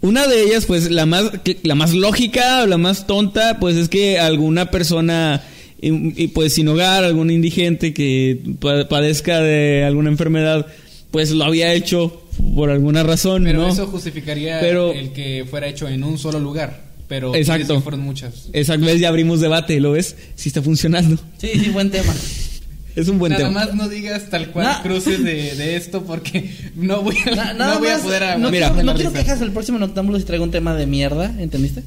Una de ellas, pues la más, la más lógica o la más tonta, pues es que alguna persona, y, pues sin hogar, algún indigente que pa- padezca de alguna enfermedad, pues lo había hecho por alguna razón, Pero ¿no? eso justificaría Pero- el que fuera hecho en un solo lugar. Pero Exacto. fueron muchas. Exacto, ya abrimos debate, ¿lo ves? Si está funcionando. Sí, sí, buen tema. Es un buen Nada tema. más no digas tal cual cruces de, de esto porque no voy a, Na- no nada voy a poder no, aguantar Mira. quiero, no quiero quejas el próximo Noctámbulo si traigo un tema de mierda, ¿entendiste?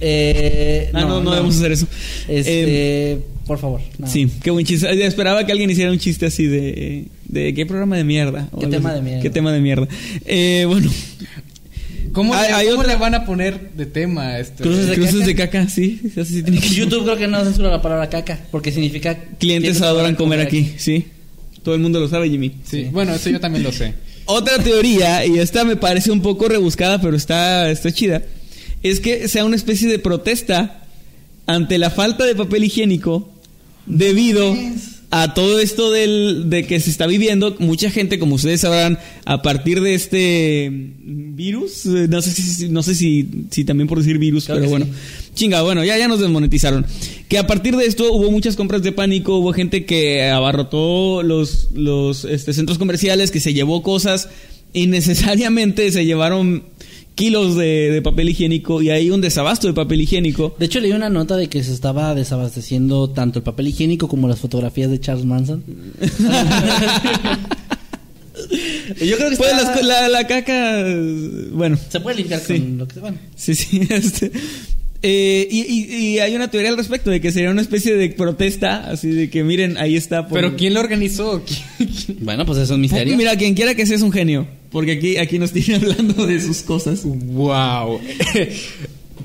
Eh, Ah, no, no, debemos hacer eso. Este, Eh, por favor. no. Sí, qué buen chiste. Esperaba que alguien hiciera un chiste así de, de qué programa de mierda. ¿Qué tema de mierda? ¿Qué tema de mierda? Eh, bueno, ¿Cómo, Hay- le, hay cómo otra- le van a poner de tema esto? Cruces de cruces caca? de caca, sí. Así sí tiene que YouTube creo que no censura la palabra caca porque significa Clientes adoran comer aquí, sí. Todo el mundo lo sabe, Jimmy. Sí, bueno, eso yo también lo sé. Otra teoría, y esta me parece un poco rebuscada, pero está, está chida, es que sea una especie de protesta ante la falta de papel higiénico debido a todo esto del, de que se está viviendo. Mucha gente, como ustedes sabrán, a partir de este virus, eh, no sé si, no sé si, si también por decir virus, pero bueno. sí. Chinga, bueno, ya, ya nos desmonetizaron. Que a partir de esto hubo muchas compras de pánico, hubo gente que abarrotó los, los este, centros comerciales, que se llevó cosas innecesariamente, se llevaron kilos de, de papel higiénico y hay un desabasto de papel higiénico. De hecho leí una nota de que se estaba desabasteciendo tanto el papel higiénico como las fotografías de Charles Manson. Yo creo que Pues está- las- la, la caca, bueno, se puede limpiar Sí. con lo que bueno. Sí, sí, este. Eh, y, y- y hay una teoría al respecto de que sería una especie de protesta, así de que miren, ahí está. por- Pero ¿quién lo organizó? Bueno, pues eso es un misterio. Mira, quien quiera que sea es un genio, porque aquí, aquí nos tiene hablando de sus cosas. wow.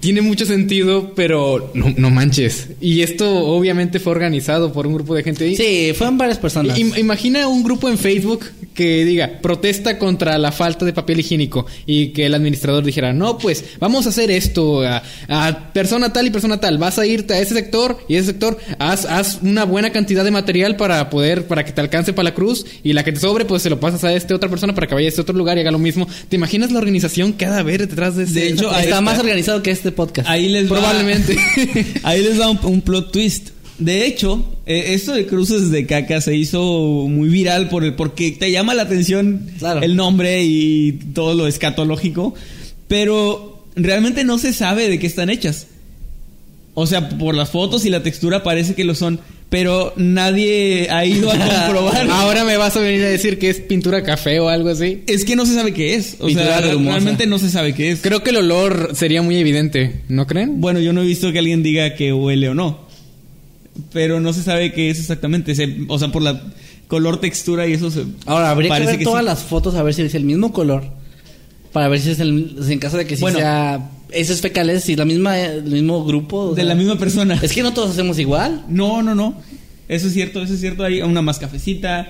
Tiene mucho sentido, pero no, no manches. Y esto obviamente fue organizado por un grupo de gente ahí. Sí, fueron varias personas. Im- Imagina un grupo en Facebook que diga protesta contra la falta de papel higiénico y que el administrador dijera no pues vamos a hacer esto a, a persona tal y persona tal vas a irte a ese sector y ese sector haz, haz una buena cantidad de material para poder para que te alcance para la cruz y la que te sobre pues se lo pasas a este otra persona para que vaya a este otro lugar y haga lo mismo te imaginas la organización que ha de haber detrás de ese De hecho, Está está. más organizado que este podcast. Ahí les va- Probablemente. ahí les da un, un plot twist. De hecho, eh, esto de cruces de caca se hizo muy viral por el porque te llama la atención Claro. el nombre y todo lo escatológico, pero realmente no se sabe de qué están hechas. O sea, por las fotos y la textura parece que lo son, pero nadie ha ido a comprobar. ahora me vas a venir a decir que es pintura café o algo así Es que no se sabe qué es. O Pintura sea, realmente no se sabe qué es. creo que el olor sería muy evidente ¿no creen? Bueno, yo no he visto que alguien diga que huele o no. Pero no se sabe qué es exactamente. Se- o sea, por la color, textura y eso se. Ahora, habría que ver todas sí. las fotos a ver si es el mismo color. Para ver si es el. en caso de que sí Bueno. sea. Esos fecales, si la misma, el mismo grupo. De sea, la misma persona. Es que no todos hacemos igual. No, no, no. Eso es cierto, eso es cierto. Hay una más cafecita,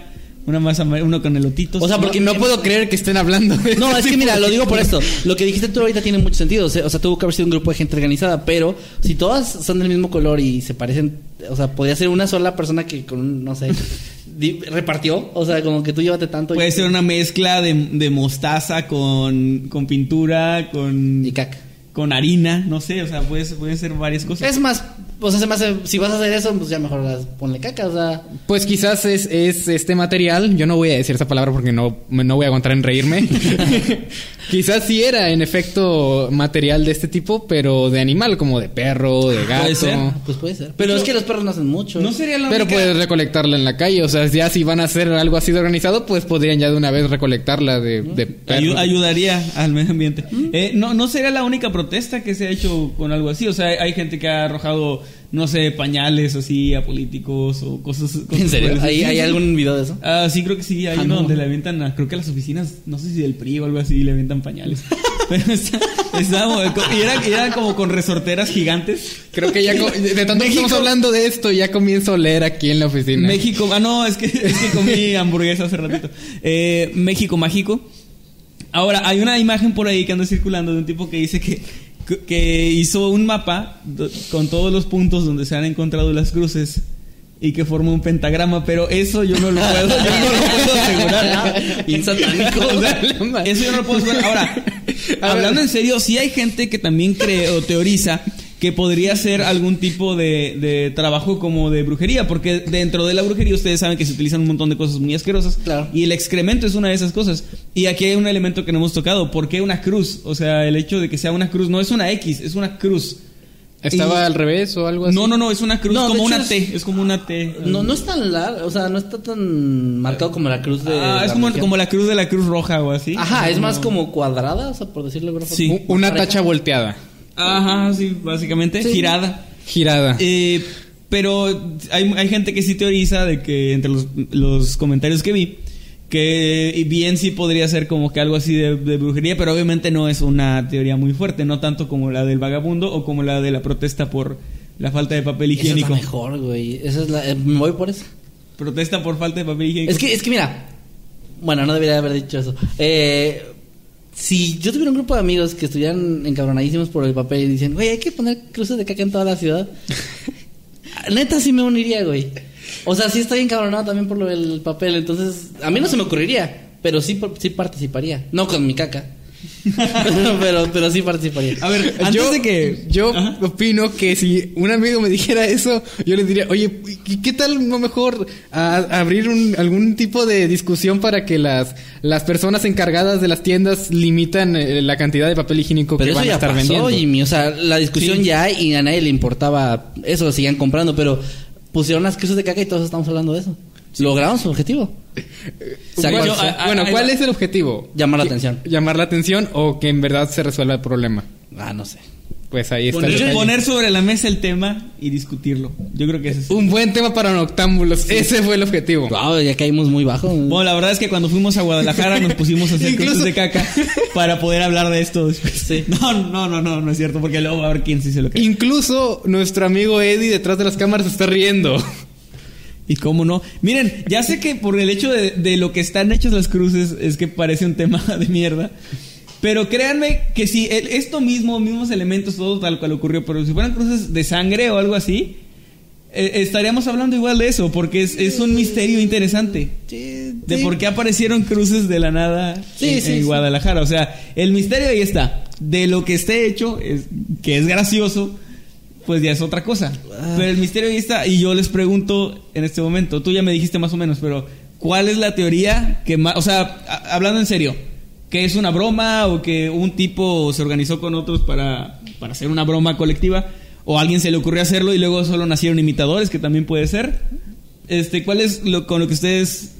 una más uno con elotitos. O sea, porque no puedo creer que estén hablando de No, es que mira, lo digo por esto. Lo que dijiste tú ahorita tiene mucho sentido. O sea, tuvo que haber sido un grupo de gente organizada. Pero si todas son del mismo color y se parecen. O sea, podría ser una sola persona que con, no sé. repartió. O sea, como que tú llévate tanto. y- Puede ser una mezcla de, de mostaza con, con pintura, con. Y caca. Con harina, no sé, o sea, puede, pueden ser varias cosas. Es más. O sea, se me hace- si vas a hacer eso, pues ya mejor las- ponle caca. O sea. Pues quizás es, es este material, yo no voy a decir esa palabra porque no, me- no voy a aguantar en reírme. quizás sí era en efecto material de este tipo, pero de animal, como de perro, de gato. Puede ser. Pues puede ser. Pero es que los perros no hacen mucho. no sería la Pero única- puedes recolectarla en la calle, o sea, ya si van a hacer algo así de organizado, pues podrían ya de una vez recolectarla de, de Ayu- ayudaría al medio ambiente. Eh, no, no sería la única protesta que se ha hecho con algo así. O sea, hay gente que ha arrojado, no sé, pañales así a políticos o cosas. cosas ¿En serio? ¿Hay, algún video de eso? Ah, sí, creo que sí. Hay Ah, uno no. donde le avientan, a, creo que a las oficinas, no sé si del PRI o algo así, le avientan pañales. Pero está, está muy- y, era, como con resorteras gigantes. Creo que ya de tanto que estamos hablando de esto, ya comienzo a leer aquí en la oficina. México, ah, no, es que, es que comí hamburguesa hace ratito. Eh, México mágico. Ahora, hay una imagen por ahí que anda circulando de un tipo que dice que, que hizo un mapa con todos los puntos donde se han encontrado las cruces y que forma un pentagrama, pero eso yo no lo puedo, yo no lo puedo asegurar. Satánico. O sea, eso yo no lo puedo asegurar. Ahora, hablando en serio, sí hay gente que también cree o teoriza que podría ser algún tipo de, de trabajo como de brujería, porque dentro de la brujería ustedes saben que se utilizan un montón de cosas muy asquerosas Claro. y el excremento es una de esas cosas. Y aquí hay un elemento que no hemos tocado, ¿por qué una cruz? O sea, el hecho de que sea una cruz no es una X, es una cruz. ¿Estaba Y- al revés o algo así? No, no, no, es una cruz No, como una es- T, es como una T. No, no es tan largo, o sea, no está tan marcado como la cruz de. Ah, es la como, la cruz de la Cruz Roja o así. Ajá, es más Como- cuadrada, o sea, por decirlo de alguna forma. Sí. Una Pareja. tacha volteada, Ajá, sí, básicamente, Sí. girada. girada. Eh, pero hay, hay gente que sí teoriza de que entre los, los comentarios que vi, que bien sí podría ser como que algo así de, de brujería, pero obviamente no es una teoría muy fuerte, no tanto como la del vagabundo o como la de la protesta por la falta de papel Esa es la higiénico. mejor, güey. Esa es la. eh, me voy por eso. Protesta por falta de papel higiénico. Es que, es que mira. Bueno, no debería haber dicho eso. Eh, si yo tuviera un grupo de amigos que estuvieran encabronadísimos por el papel y dicen, güey, hay que poner cruces de caca en toda la ciudad. Neta, sí me uniría, güey. O sea, sí estoy encabronado también por lo del papel. Entonces, a mí no se me ocurriría. Pero sí, sí participaría. No con mi caca. pero, pero sí participaría. A ver, antes yo, de que... yo Ajá. opino que si un amigo me dijera eso, yo le diría, oye, ¿y ¿qué tal no mejor a- abrir un- algún tipo de discusión para que las, las personas encargadas de las tiendas limitan eh, la cantidad de papel higiénico Pero que van a estar pasó, vendiendo? Jimmy. O sea, la discusión Sí. ya hay y a nadie le importaba eso, lo seguían comprando, pero pusieron las cruces de caca y todos estamos hablando de eso. Lograron su objetivo. Bueno, ¿cuál es el objetivo? Llamar la atención. Llamar la atención o que en verdad se resuelva el problema. Ah, no sé. pues ahí está. el Poner, poner sobre la mesa el tema y discutirlo. Yo creo que ese es. Un buen tema para noctámbulos. Ese fue el objetivo. Wow, ya caímos muy bajo. Bueno, la verdad es que cuando fuimos a Guadalajara nos pusimos a hacer Incluso- cruces de caca para poder hablar de esto después. Sí. No, no, no, no, no es cierto, porque luego va a ver quién sí se lo cree. Incluso nuestro amigo Eddie detrás de las cámaras está riendo. Y cómo no. Miren, ya sé que por el hecho de, de lo que están hechas las cruces es que parece un tema de mierda. Pero créanme que si el- esto mismo, mismos elementos, todo tal cual ocurrió, pero si fueran cruces de sangre o algo así, eh, estaríamos hablando igual de eso, porque es, es un misterio interesante. De por qué aparecieron cruces de la nada Sí, en, sí, en. Guadalajara. O sea, el misterio ahí está. De lo que esté hecho, es, que es gracioso, pues ya es otra cosa. Ah. Pero el misterio ahí está. Y yo les pregunto en este momento, tú ya me dijiste más o menos, pero ¿cuál es la teoría que más... O sea, a- hablando en serio, que es una broma o que un tipo se organizó con otros para, para hacer una broma colectiva? ¿O a alguien se le ocurrió hacerlo y luego solo nacieron imitadores, que también puede ser? Este, ¿Cuál es lo con lo que ustedes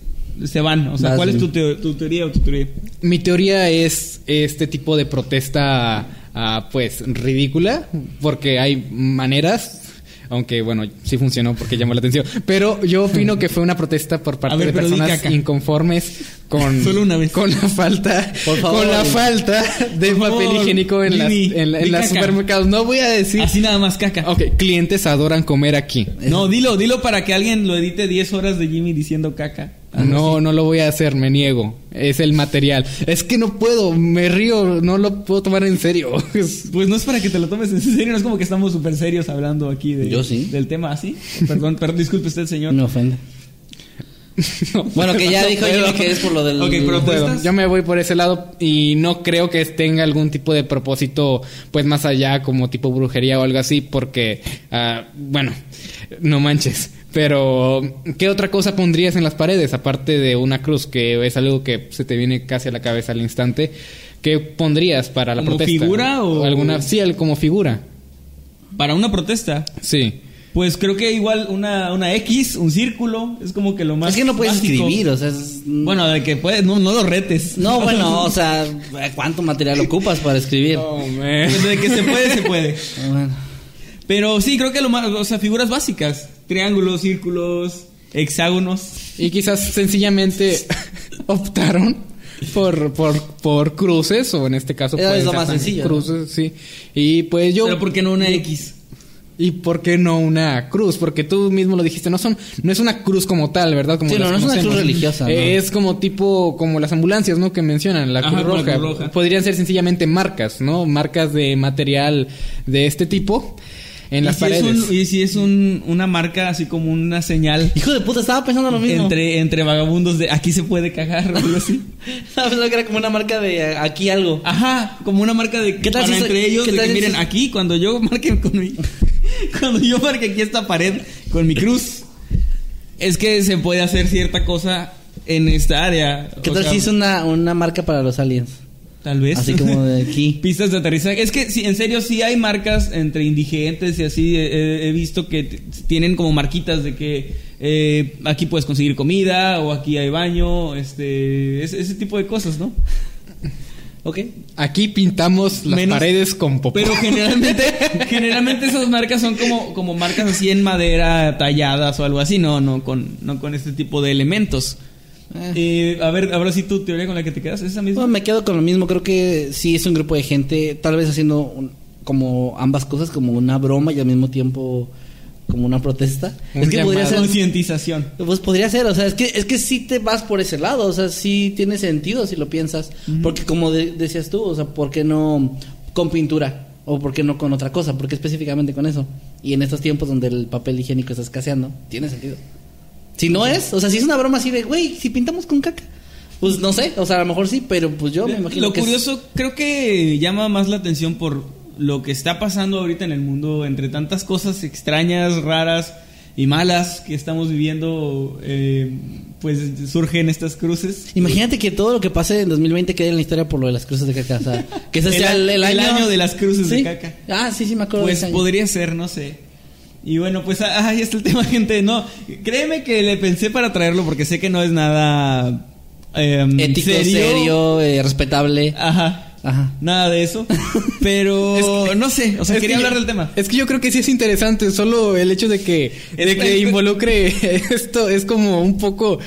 se van? O sea, Vas, ¿cuál es sí. tu, teo- tu teoría o tu teoría? Mi teoría es este tipo de protesta, ah, pues, ridícula, porque hay maneras, aunque bueno, sí funcionó porque llamó la atención, pero yo opino que fue una protesta por parte ver, de personas inconformes con, Solo una vez. con la falta, Por favor. con la falta de Por papel favor, higiénico en las, en, en supermercados. No voy a decir. Así nada más caca. Ok, clientes adoran comer aquí. No, dilo, dilo para que alguien lo edite 10 horas de Jimmy diciendo caca. Algo No, así. no lo voy a hacer, me niego. Es el material. Es que no puedo, me río, no lo puedo tomar en serio. Pues no es para que te lo tomes en serio, no es como que estamos súper serios hablando aquí de, Yo sí. del tema así. Perdón, perdón, disculpe usted, señor. Me ofende. No, Bueno, que ya no dijo. Jimmy que es por lo del... Ok, pero-. Yo me voy por ese lado y no creo que tenga algún tipo de propósito, pues más allá, como tipo brujería o algo así, porque, ah, bueno, no manches. Pero, ¿qué otra cosa pondrías en las paredes, aparte de una cruz, que es algo que se te viene casi a la cabeza al instante? ¿Qué pondrías para la ¿Como protesta? figura o- alguna? Sí, como figura. Para una protesta, Sí. pues creo que igual una, una X, un círculo, es como que lo más. Es que no puedes básico. escribir, o sea... es- Bueno, de que puedes, no, no lo retes. No, bueno, o sea, ¿cuánto material ocupas para escribir? Oh, man. De que se puede, se puede. Bueno. Pero sí, creo que lo más, o sea, figuras básicas. Triángulos, círculos, hexágonos. Y quizás sencillamente optaron por, por, por cruces, o en este caso Era pueden lo más sencillo, ¿no? Cruces, sí. Y pues yo. Pero ¿por qué no una X? ¿Y por qué no una cruz? Porque tú mismo lo dijiste, no son, no es una cruz como tal, ¿verdad? Como Sí, no, no es una cruz religiosa, ¿no? Es como tipo, como las ambulancias, ¿no? Que mencionan, la Ajá, cruz, como la roja. Cruz Roja. Podrían ser sencillamente marcas, ¿no? Marcas de material de este tipo en ¿Y las si paredes. Es un, y si es un, una marca así como una señal Hijo de puta, estaba pensando lo mismo. entre, entre vagabundos de aquí se puede cagar o algo así. Estaba pensando que era como una marca de aquí algo. Ajá, como una marca de ¿Qué tal para si entre ellos qué de tal que si miren aquí cuando yo marque con mi cuando yo marque aquí esta pared con mi cruz es que se puede hacer cierta cosa en esta área. ¿Qué O tal sea, si es una, una marca para los aliens? Tal vez. Así como de aquí. Pistas de aterrizaje. Es que, sí, en serio, sí hay marcas entre indigentes y así. eh, he visto que tienen como marquitas de que eh, aquí puedes conseguir comida o aquí hay baño. Este, ese, ese tipo de cosas, ¿no? ¿Ok? Aquí pintamos las Menos- paredes con popó. Pero generalmente, generalmente esas marcas son como, como marcas así en madera talladas o algo así. No, no con, no con este tipo de elementos. Eh, a ver, ahora sí tu teoría con la que te quedas, ¿es esa misma? Bueno, me quedo con lo mismo. Creo que sí es un grupo de gente, tal vez haciendo un- como ambas cosas, como una broma y al mismo tiempo como una protesta. Un es que podría ser. Concientización. Pues podría ser, o sea, es que, es que sí te vas por ese lado, o sea, sí tiene sentido si lo piensas. Porque como de- decías tú, o sea, ¿por qué no con pintura? ¿O por qué no con otra cosa? ¿Por qué específicamente con eso? Y en estos tiempos donde el papel higiénico está escaseando, tiene sentido. Si no es, o sea, si es una broma así de, güey, si pintamos con caca. Pues no sé, o sea, a lo mejor sí, pero pues yo me imagino Lo que es- curioso, creo que llama más la atención por lo que está pasando ahorita en el mundo, entre tantas cosas extrañas, raras y malas que estamos viviendo, eh, pues surgen estas cruces. Imagínate que todo lo que pase en 2020 quede en la historia por lo de las cruces de caca. O sea, que ese sea el, el el año... año de las cruces de caca. Ah, sí, sí, me acuerdo de Pues ese año. podría ser, no sé. Y bueno, pues ah, ahí está el tema, gente. No, créeme que le pensé para traerlo porque sé que no es nada eh, Ético, serio, eh, respetable. Ajá. Ajá. Nada de eso. Pero no sé, o sea, quería que yo- hablar del tema. Es que yo creo que sí es interesante, solo el hecho de que, de que involucre esto es como un poco...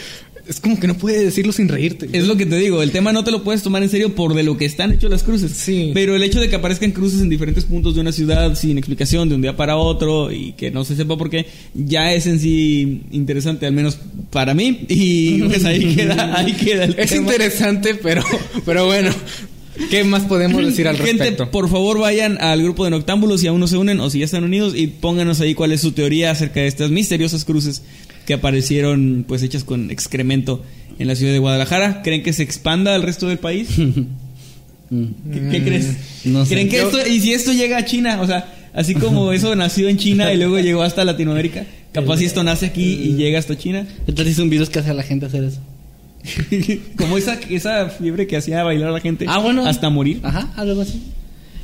Es como que no puedes decirlo sin reírte. Es lo que te digo, el tema no te lo puedes tomar en serio por de lo que están hechos las cruces. Sí. Pero el hecho de que aparezcan cruces en diferentes puntos de una ciudad sin explicación de un día para otro y que no se sepa por qué, ya es en sí interesante, al menos para mí. Y pues ahí queda, ahí queda el Es tema. interesante, pero, pero bueno, ¿qué más podemos decir al Gente, respecto? por favor vayan al grupo de Noctámbulos si aún no se unen o si ya están unidos y pónganos ahí cuál es su teoría acerca de estas misteriosas cruces que aparecieron pues hechas con excremento en la ciudad de Guadalajara. ¿Creen que se expanda al resto del país? ¿Qué, qué crees? Mm, no sé. ¿Creen que esto, y si esto llega a China, o sea, así como eso nació en China y luego llegó hasta Latinoamérica, capaz si esto nace aquí y llega hasta China, Entonces es un virus que hace a la gente hacer eso. como esa, esa fiebre que hacía bailar a la gente Ah, bueno. hasta morir. Ajá, algo así.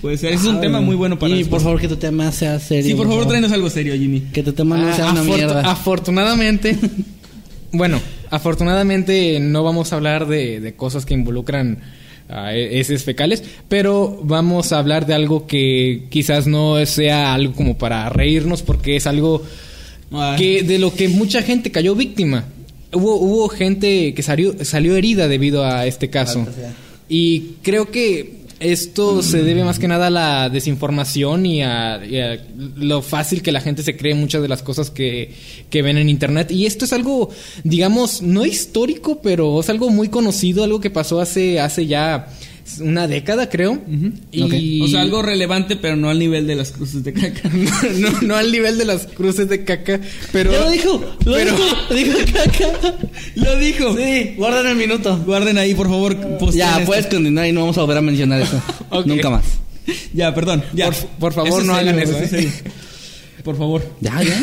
Puede ser, ese es un tema muy bueno para Y después. por favor que tu tema sea serio. Sí, por favor, tráenos algo serio, Jimmy. Que tu tema no sea Ah, una afortu- mierda. Afortunadamente, bueno, afortunadamente no vamos a hablar de, de cosas que involucran a heces fecales, pero vamos a hablar de algo que quizás no sea algo como para reírnos, porque es algo que de lo que mucha gente cayó víctima. Hubo, hubo gente que salió, salió herida debido a este caso. Sea. Y creo que esto se debe más que nada a la desinformación y a, lo fácil que la gente se cree muchas de las cosas que, que ven en internet. Y esto es algo, digamos, no histórico, pero es algo muy conocido, algo que pasó hace, hace ya una década, creo. Y O sea, algo relevante, pero no al nivel de las cruces de caca. no, no al nivel de las cruces de caca, pero... Ya lo dijo, lo pero- dijo, dijo caca. Lo dijo. Sí, guarden el minuto. Guarden ahí, por favor. Ya, esto. puedes continuar y no vamos a volver a mencionar eso. Nunca más. Ya, perdón. Ya. Por- por favor, Eso no hagan eso, es ¿eh? Por favor. Ya, ya.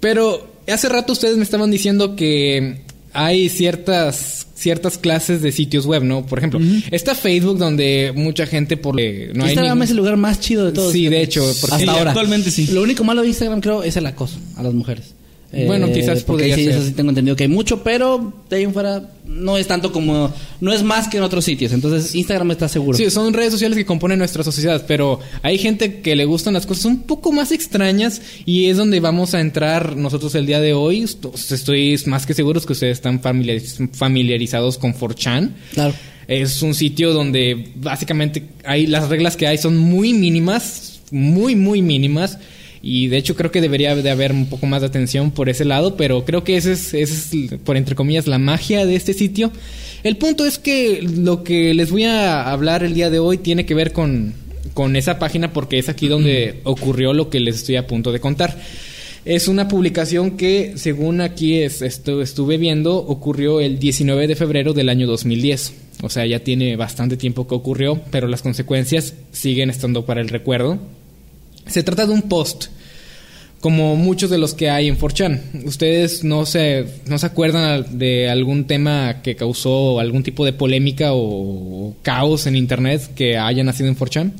Pero hace rato ustedes me estaban diciendo que hay ciertas ciertas clases de sitios web, ¿no? Por ejemplo, está Facebook donde mucha gente por eh, no hay Instagram ningún- es el lugar más chido de todos. Sí, de hecho, porque- hasta Sí, ahora. actualmente sí. Lo único malo de Instagram creo es el acoso a las mujeres. Eh, Bueno, quizás podría sí, ser. eso sí tengo entendido que hay mucho, pero de ahí en fuera no es tanto como no es más que en otros sitios. Entonces Instagram está seguro. Sí, son redes sociales que componen nuestra sociedad, pero hay gente que le gustan las cosas un poco más extrañas y es donde vamos a entrar nosotros el día de hoy. Esto- Estoy más que seguros que ustedes están familiariz- familiarizados con 4chan. Claro. Es un sitio donde básicamente hay las reglas que hay son muy mínimas, muy muy mínimas y de hecho creo que debería de haber un poco más de atención por ese lado, pero creo que ese es, ese es por entre comillas la magia de este sitio. El punto es que lo que les voy a hablar el día de hoy tiene que ver con, con esa página porque es aquí donde ocurrió lo que les estoy a punto de contar. Es una publicación que, según aquí es, esto, estuve viendo, ocurrió el 19 de febrero del año 2010. O sea, ya tiene bastante tiempo que ocurrió, pero las consecuencias siguen estando para el recuerdo. Se trata de un post, como muchos de los que hay en 4chan. ¿Ustedes no se, no se acuerdan de algún tema que causó algún tipo de polémica o caos en Internet que haya nacido en 4chan?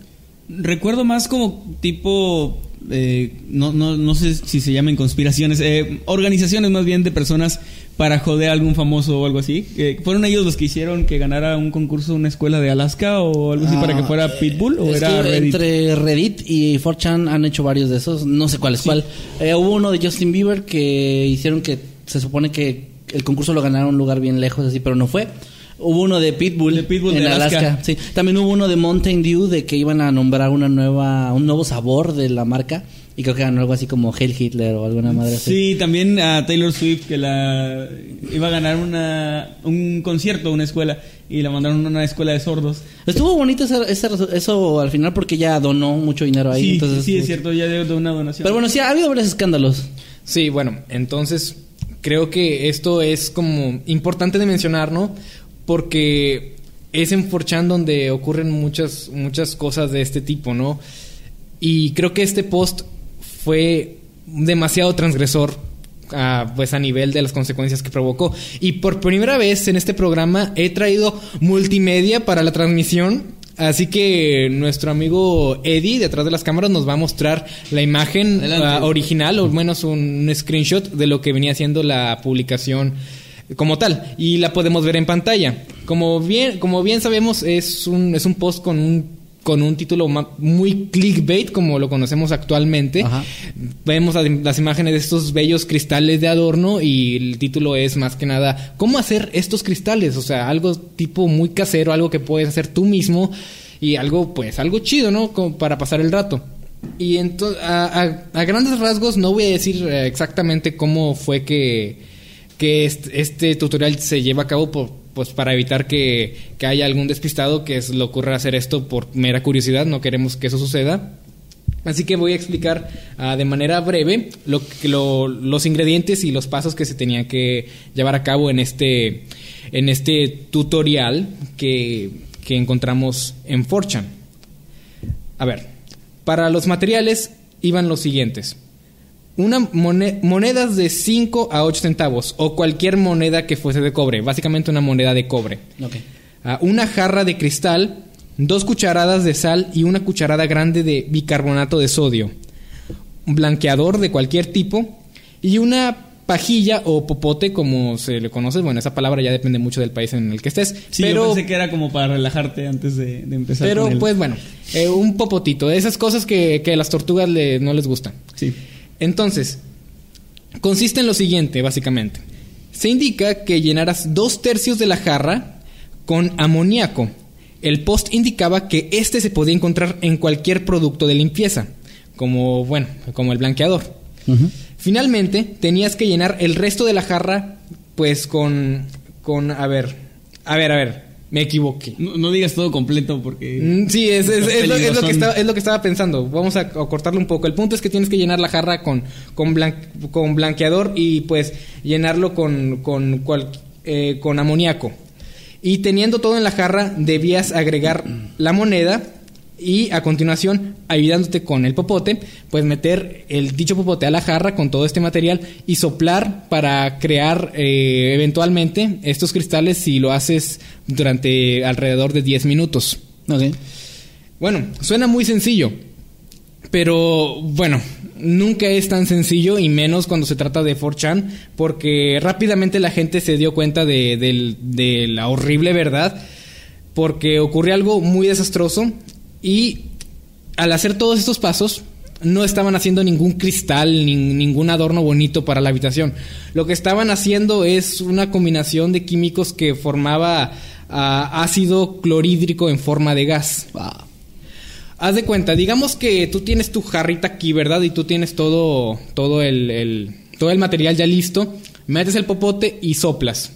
Recuerdo más como tipo. eh, no, no, no sé si se llaman conspiraciones. eh, organizaciones más bien de personas para joder a algún famoso o algo así. Eh, ¿Fueron ellos los que hicieron que ganara un concurso una escuela de Alaska o algo así para que Ah, fuera Pitbull? ¿O es era que Reddit? Entre Reddit y 4chan han hecho varios de esos. No sé cuál es cuál. Eh, hubo uno de Justin Bieber que hicieron que se supone que el concurso lo ganaron en un lugar bien lejos, así, pero no fue. Hubo uno de Pitbull, De Pitbull en de Alaska. Alaska. Sí. También hubo uno de Mountain Dew de que iban a nombrar una nueva, un nuevo sabor de la marca. Y creo que ganó algo así como Hail Hitler o alguna madre así. Sí, también a Taylor Swift que la iba a ganar una un concierto, una escuela y la mandaron a una escuela de sordos. Estuvo bonito ese- ese resu- eso al final porque ella donó mucho dinero ahí. sí, entonces sí es cierto, ya dio una donación. Pero bueno, sí, ha habido varios escándalos. Sí, bueno, entonces creo que esto es como importante de mencionar, ¿no? Porque es en 4chan donde ocurren muchas, muchas cosas de este tipo, ¿no? Y creo que este post fue demasiado transgresor. ah, pues a nivel de las consecuencias que provocó. Y por primera vez en este programa he traído multimedia para la transmisión. Así que nuestro amigo Eddie, detrás de las cámaras, nos va a mostrar la imagen ah, original, o al menos un screenshot de lo que venía siendo la publicación como tal. Y la podemos ver en pantalla. como bien, como bien sabemos, es un, es un post con un con un título muy clickbait como lo conocemos actualmente. Ajá. Vemos las, imágenes de estos bellos cristales de adorno y el título es más que nada cómo hacer estos cristales, o sea, algo tipo muy casero, algo que puedes hacer tú mismo y algo pues algo chido, ¿no? Como para pasar el rato. Y entonces a, a- a grandes rasgos no voy a decir eh, exactamente cómo fue que que este, este tutorial se lleva a cabo por- pues para evitar que, que haya algún despistado que le ocurra hacer esto por mera curiosidad, no queremos que eso suceda. Así que voy a explicar ah, de manera breve lo, los ingredientes y los pasos que se tenían que llevar a cabo en este, en este tutorial que, que encontramos en 4chan. A ver, para los materiales iban los siguientes. Una mone- monedas de 5 a 8 centavos o cualquier moneda que fuese de cobre, básicamente una moneda de cobre. Ah, una jarra de cristal, dos cucharadas de sal y una cucharada grande de bicarbonato de sodio. Un blanqueador de cualquier tipo y una pajilla o popote como se le conoce. Bueno, esa palabra ya depende mucho del país en el que estés. Sí, pero yo pensé que era como para relajarte antes de, de empezar. pero con el- pues bueno, eh, un popotito. De esas cosas que, que a las tortugas le- no les gustan. Sí. Entonces, consiste en lo siguiente, básicamente. Se indica que llenaras dos tercios de la jarra con amoníaco. El post indicaba que este se podía encontrar en cualquier producto de limpieza, como, bueno, como el blanqueador. Finalmente, tenías que llenar el resto de la jarra, pues con, con, a ver, a ver, a ver, me equivoqué. No, no digas todo completo porque... Mm, Sí, es, es- lo, es lo que estaba, es lo que estaba pensando. Vamos a, a cortarlo un poco. El punto es que tienes que llenar la jarra con, con, blan- con blanqueador y pues llenarlo con, con, cual- eh, con amoníaco. Y teniendo todo en la jarra, debías agregar la moneda y a continuación, ayudándote con el popote, pues meter el dicho popote a la jarra con todo este material y soplar para crear eh, eventualmente estos cristales si lo haces durante alrededor de 10 minutos. Ok. Bueno, suena muy sencillo, pero bueno, nunca es tan sencillo y menos cuando se trata de 4chan, porque rápidamente la gente se dio cuenta de, del- de la horrible verdad, porque ocurrió algo muy desastroso y al hacer todos estos pasos no estaban haciendo ningún cristal ni ningún adorno bonito para la habitación. Lo que estaban haciendo es una combinación de químicos que formaba ah, ácido clorhídrico en forma de gas. Wow. Haz de cuenta, digamos que tú tienes tu jarrita aquí, ¿verdad? Y tú tienes todo, todo el, el- todo el material ya listo. Metes el popote y soplas.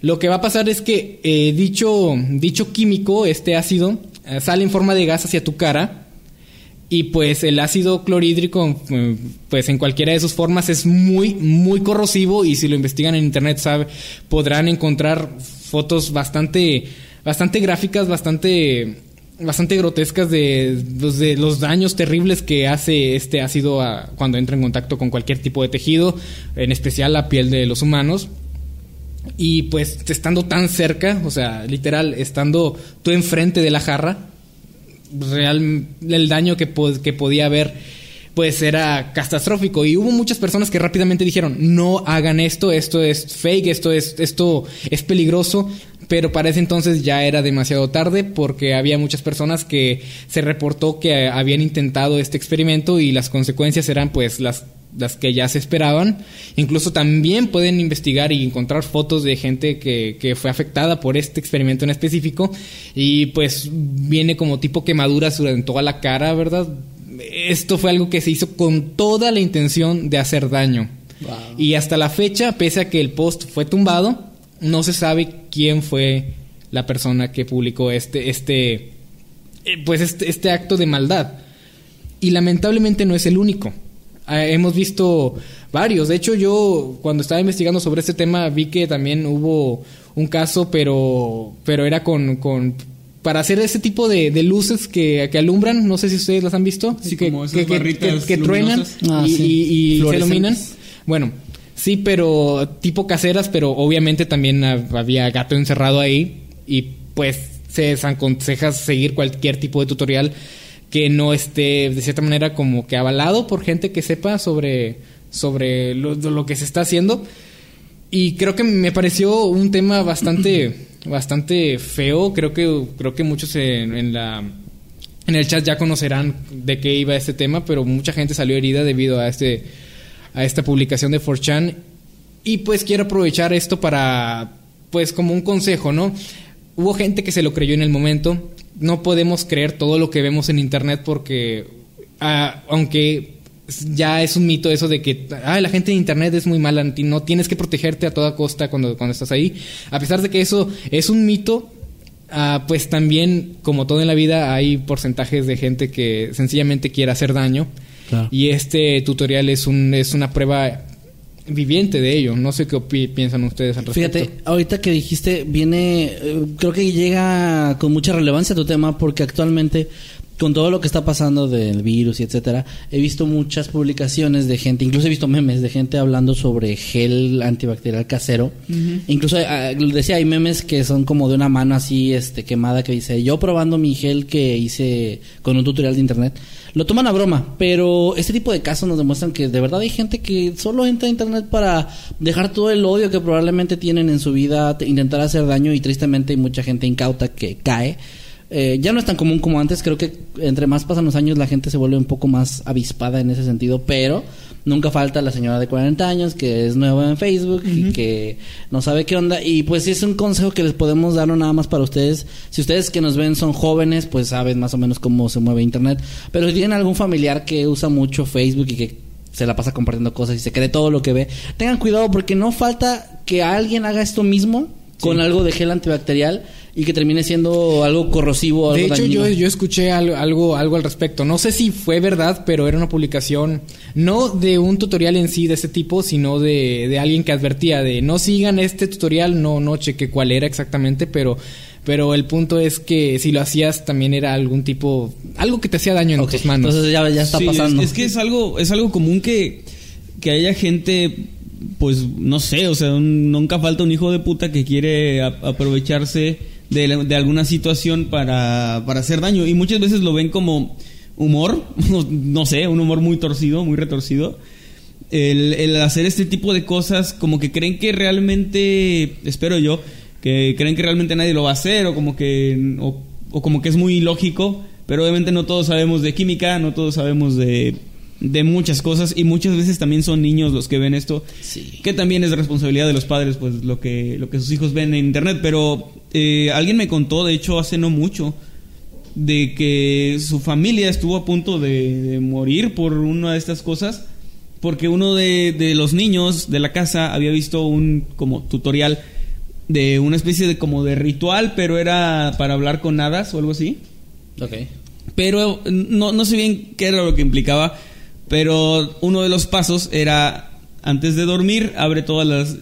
Lo que va a pasar es que eh, dicho, dicho químico, este ácido, sale en forma de gas hacia tu cara. Y pues el ácido clorhídrico, eh, pues en cualquiera de sus formas es muy, muy corrosivo. Y si lo investigan en internet, sabe, podrán encontrar fotos bastante, bastante gráficas, bastante, bastante grotescas de, pues, de los daños terribles que hace este ácido a- cuando entra en contacto con cualquier tipo de tejido, en especial la piel de los humanos. Y pues estando tan cerca, o sea, literal, estando tú enfrente de la jarra, real el daño que, que podía haber pues era catastrófico. Y hubo muchas personas que rápidamente dijeron no hagan esto esto es fake esto es esto es peligroso pero para ese entonces ya era demasiado tarde porque había muchas personas que se reportó que habían intentado este experimento y las consecuencias eran pues las las que ya se esperaban. Incluso también pueden investigar y encontrar fotos de gente que, que fue afectada por este experimento en específico. Y pues viene como tipo quemaduras en toda la cara, ¿verdad? Esto fue algo que se hizo con toda la intención de hacer daño. Wow. Y hasta la fecha, pese a que el post fue tumbado, no se sabe quién fue la persona que publicó este, este, eh, pues este, este acto de maldad. Y lamentablemente no es el único. Ah, hemos visto varios. De hecho, yo cuando estaba investigando sobre este tema vi que también hubo un caso, pero, pero era con, con para hacer ese tipo de, de luces que, que alumbran. No sé si ustedes las han visto. Sí, que, como esas que, que- barritas que- que truenan. Ah, y, sí. y- y se iluminan. Bueno, sí, pero tipo caseras, pero obviamente también hab- había gato encerrado ahí y pues se desaconseja seguir cualquier tipo de tutorial que no esté de cierta manera como que avalado por gente que sepa sobre, sobre lo, que se está haciendo. Y creo que me pareció un tema bastante, bastante feo. Creo que, creo que muchos en, en la en el chat ya conocerán de qué iba este tema, pero mucha gente salió herida debido a este a esta publicación de 4chan y pues quiero aprovechar esto para pues como un consejo, ¿no? Hubo gente que se lo creyó en el momento. No podemos creer todo lo que vemos en internet porque ah, aunque ya es un mito eso de que ah, la gente en internet es muy mala, no tienes que protegerte a toda costa cuando, cuando estás ahí. A pesar de que eso es un mito, ah, pues también, como todo en la vida, hay porcentajes de gente que sencillamente quiere hacer daño. Y este tutorial es, un, es una prueba viviente de ello. No sé qué piensan ustedes al respecto. Fíjate, ahorita que dijiste, viene, eh, creo que llega con mucha relevancia tu tema porque actualmente con todo lo que está pasando del virus y etcétera, he visto muchas publicaciones de gente, incluso he visto memes de gente hablando sobre gel antibacterial casero. Incluso ah, decía, hay memes que son como de una mano así este quemada que dice, "Yo probando mi gel que hice con un tutorial de internet." Lo toman a broma, pero este tipo de casos nos demuestran que de verdad hay gente que solo entra a internet para dejar todo el odio que probablemente tienen en su vida, intentar hacer daño y tristemente hay mucha gente incauta que cae eh, ya no es tan común como antes, creo que entre más pasan los años la gente se vuelve un poco más avispada en ese sentido, pero nunca falta la señora de 40 años que es nueva en Facebook y que no sabe qué onda. Y pues sí es un consejo que les podemos dar no nada más para ustedes. Si ustedes que nos ven son jóvenes, pues saben más o menos cómo se mueve Internet. Pero si tienen algún familiar que usa mucho Facebook y que se la pasa compartiendo cosas y se cree todo lo que ve, tengan cuidado porque no falta que alguien haga esto mismo con algo de gel antibacterial y que termine siendo algo corrosivo. Algo de hecho, yo, yo escuché algo, algo, al respecto. No sé si fue verdad, pero era una publicación no de un tutorial en sí de ese tipo, sino de, de alguien que advertía de no sigan este tutorial, no, no cheque cuál era exactamente, pero pero el punto es que si lo hacías también era algún tipo algo que te hacía daño en tus manos entonces ya, ya está pasando es, que es algo es algo común que que haya gente pues no sé o sea nunca falta un hijo de puta que quiere aprovecharse de, alguna situación para, hacer daño. Y muchas veces lo ven como humor, no sé, un humor muy torcido, muy retorcido. El, hacer este tipo de cosas como que creen que realmente, espero yo, que creen que realmente nadie lo va a hacer o como que, o, o como que es muy lógico, pero obviamente no todos sabemos de química, no todos sabemos de de muchas cosas y muchas veces también son niños los que ven esto que también es responsabilidad de los padres pues lo que lo que sus hijos ven en internet pero eh, alguien me contó de hecho hace no mucho de que su familia estuvo a punto de, morir por una de estas cosas porque uno de, de, los niños de la casa había visto un como tutorial de una especie de como de ritual pero era para hablar con hadas o algo así Ok. pero no, no sé bien qué era lo que implicaba pero uno de los pasos era, antes de dormir, abre todas las,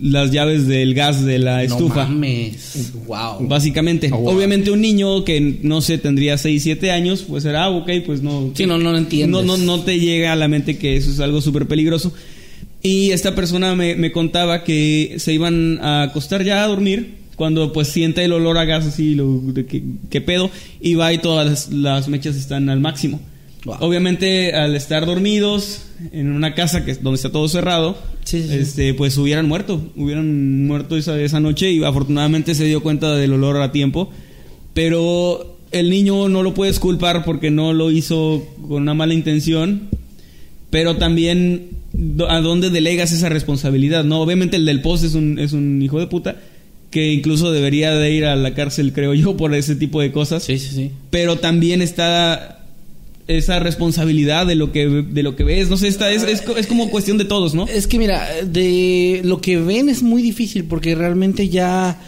las llaves del gas de la estufa. No mames. Wow. Básicamente. Oh, Obviamente un niño que no sé, tendría 6, 7 años, pues era, ah, ok, pues no. Sí, no, no lo entiendes. No, no, no te llega a la mente que eso es algo súper peligroso. Y esta persona me, me, contaba que se iban a acostar ya a dormir cuando pues siente el olor a gas así, lo, de que, pedo, y va y todas las mechas están al máximo. Obviamente, al estar dormidos en una casa que donde está todo cerrado, este, pues hubieran muerto, hubieran muerto esa, esa noche y afortunadamente se dio cuenta del olor a tiempo. Pero el niño no lo puedes culpar porque no lo hizo con una mala intención, pero también a dónde delegas esa responsabilidad, ¿no? Obviamente el del post es un, es un hijo de puta que incluso debería de ir a la cárcel, creo yo, por ese tipo de cosas. Sí, sí, sí. Pero también está esa responsabilidad de lo que de lo que ves no sé esta es, es, es, como cuestión de todos no es que mira de lo que ven es muy difícil porque realmente ya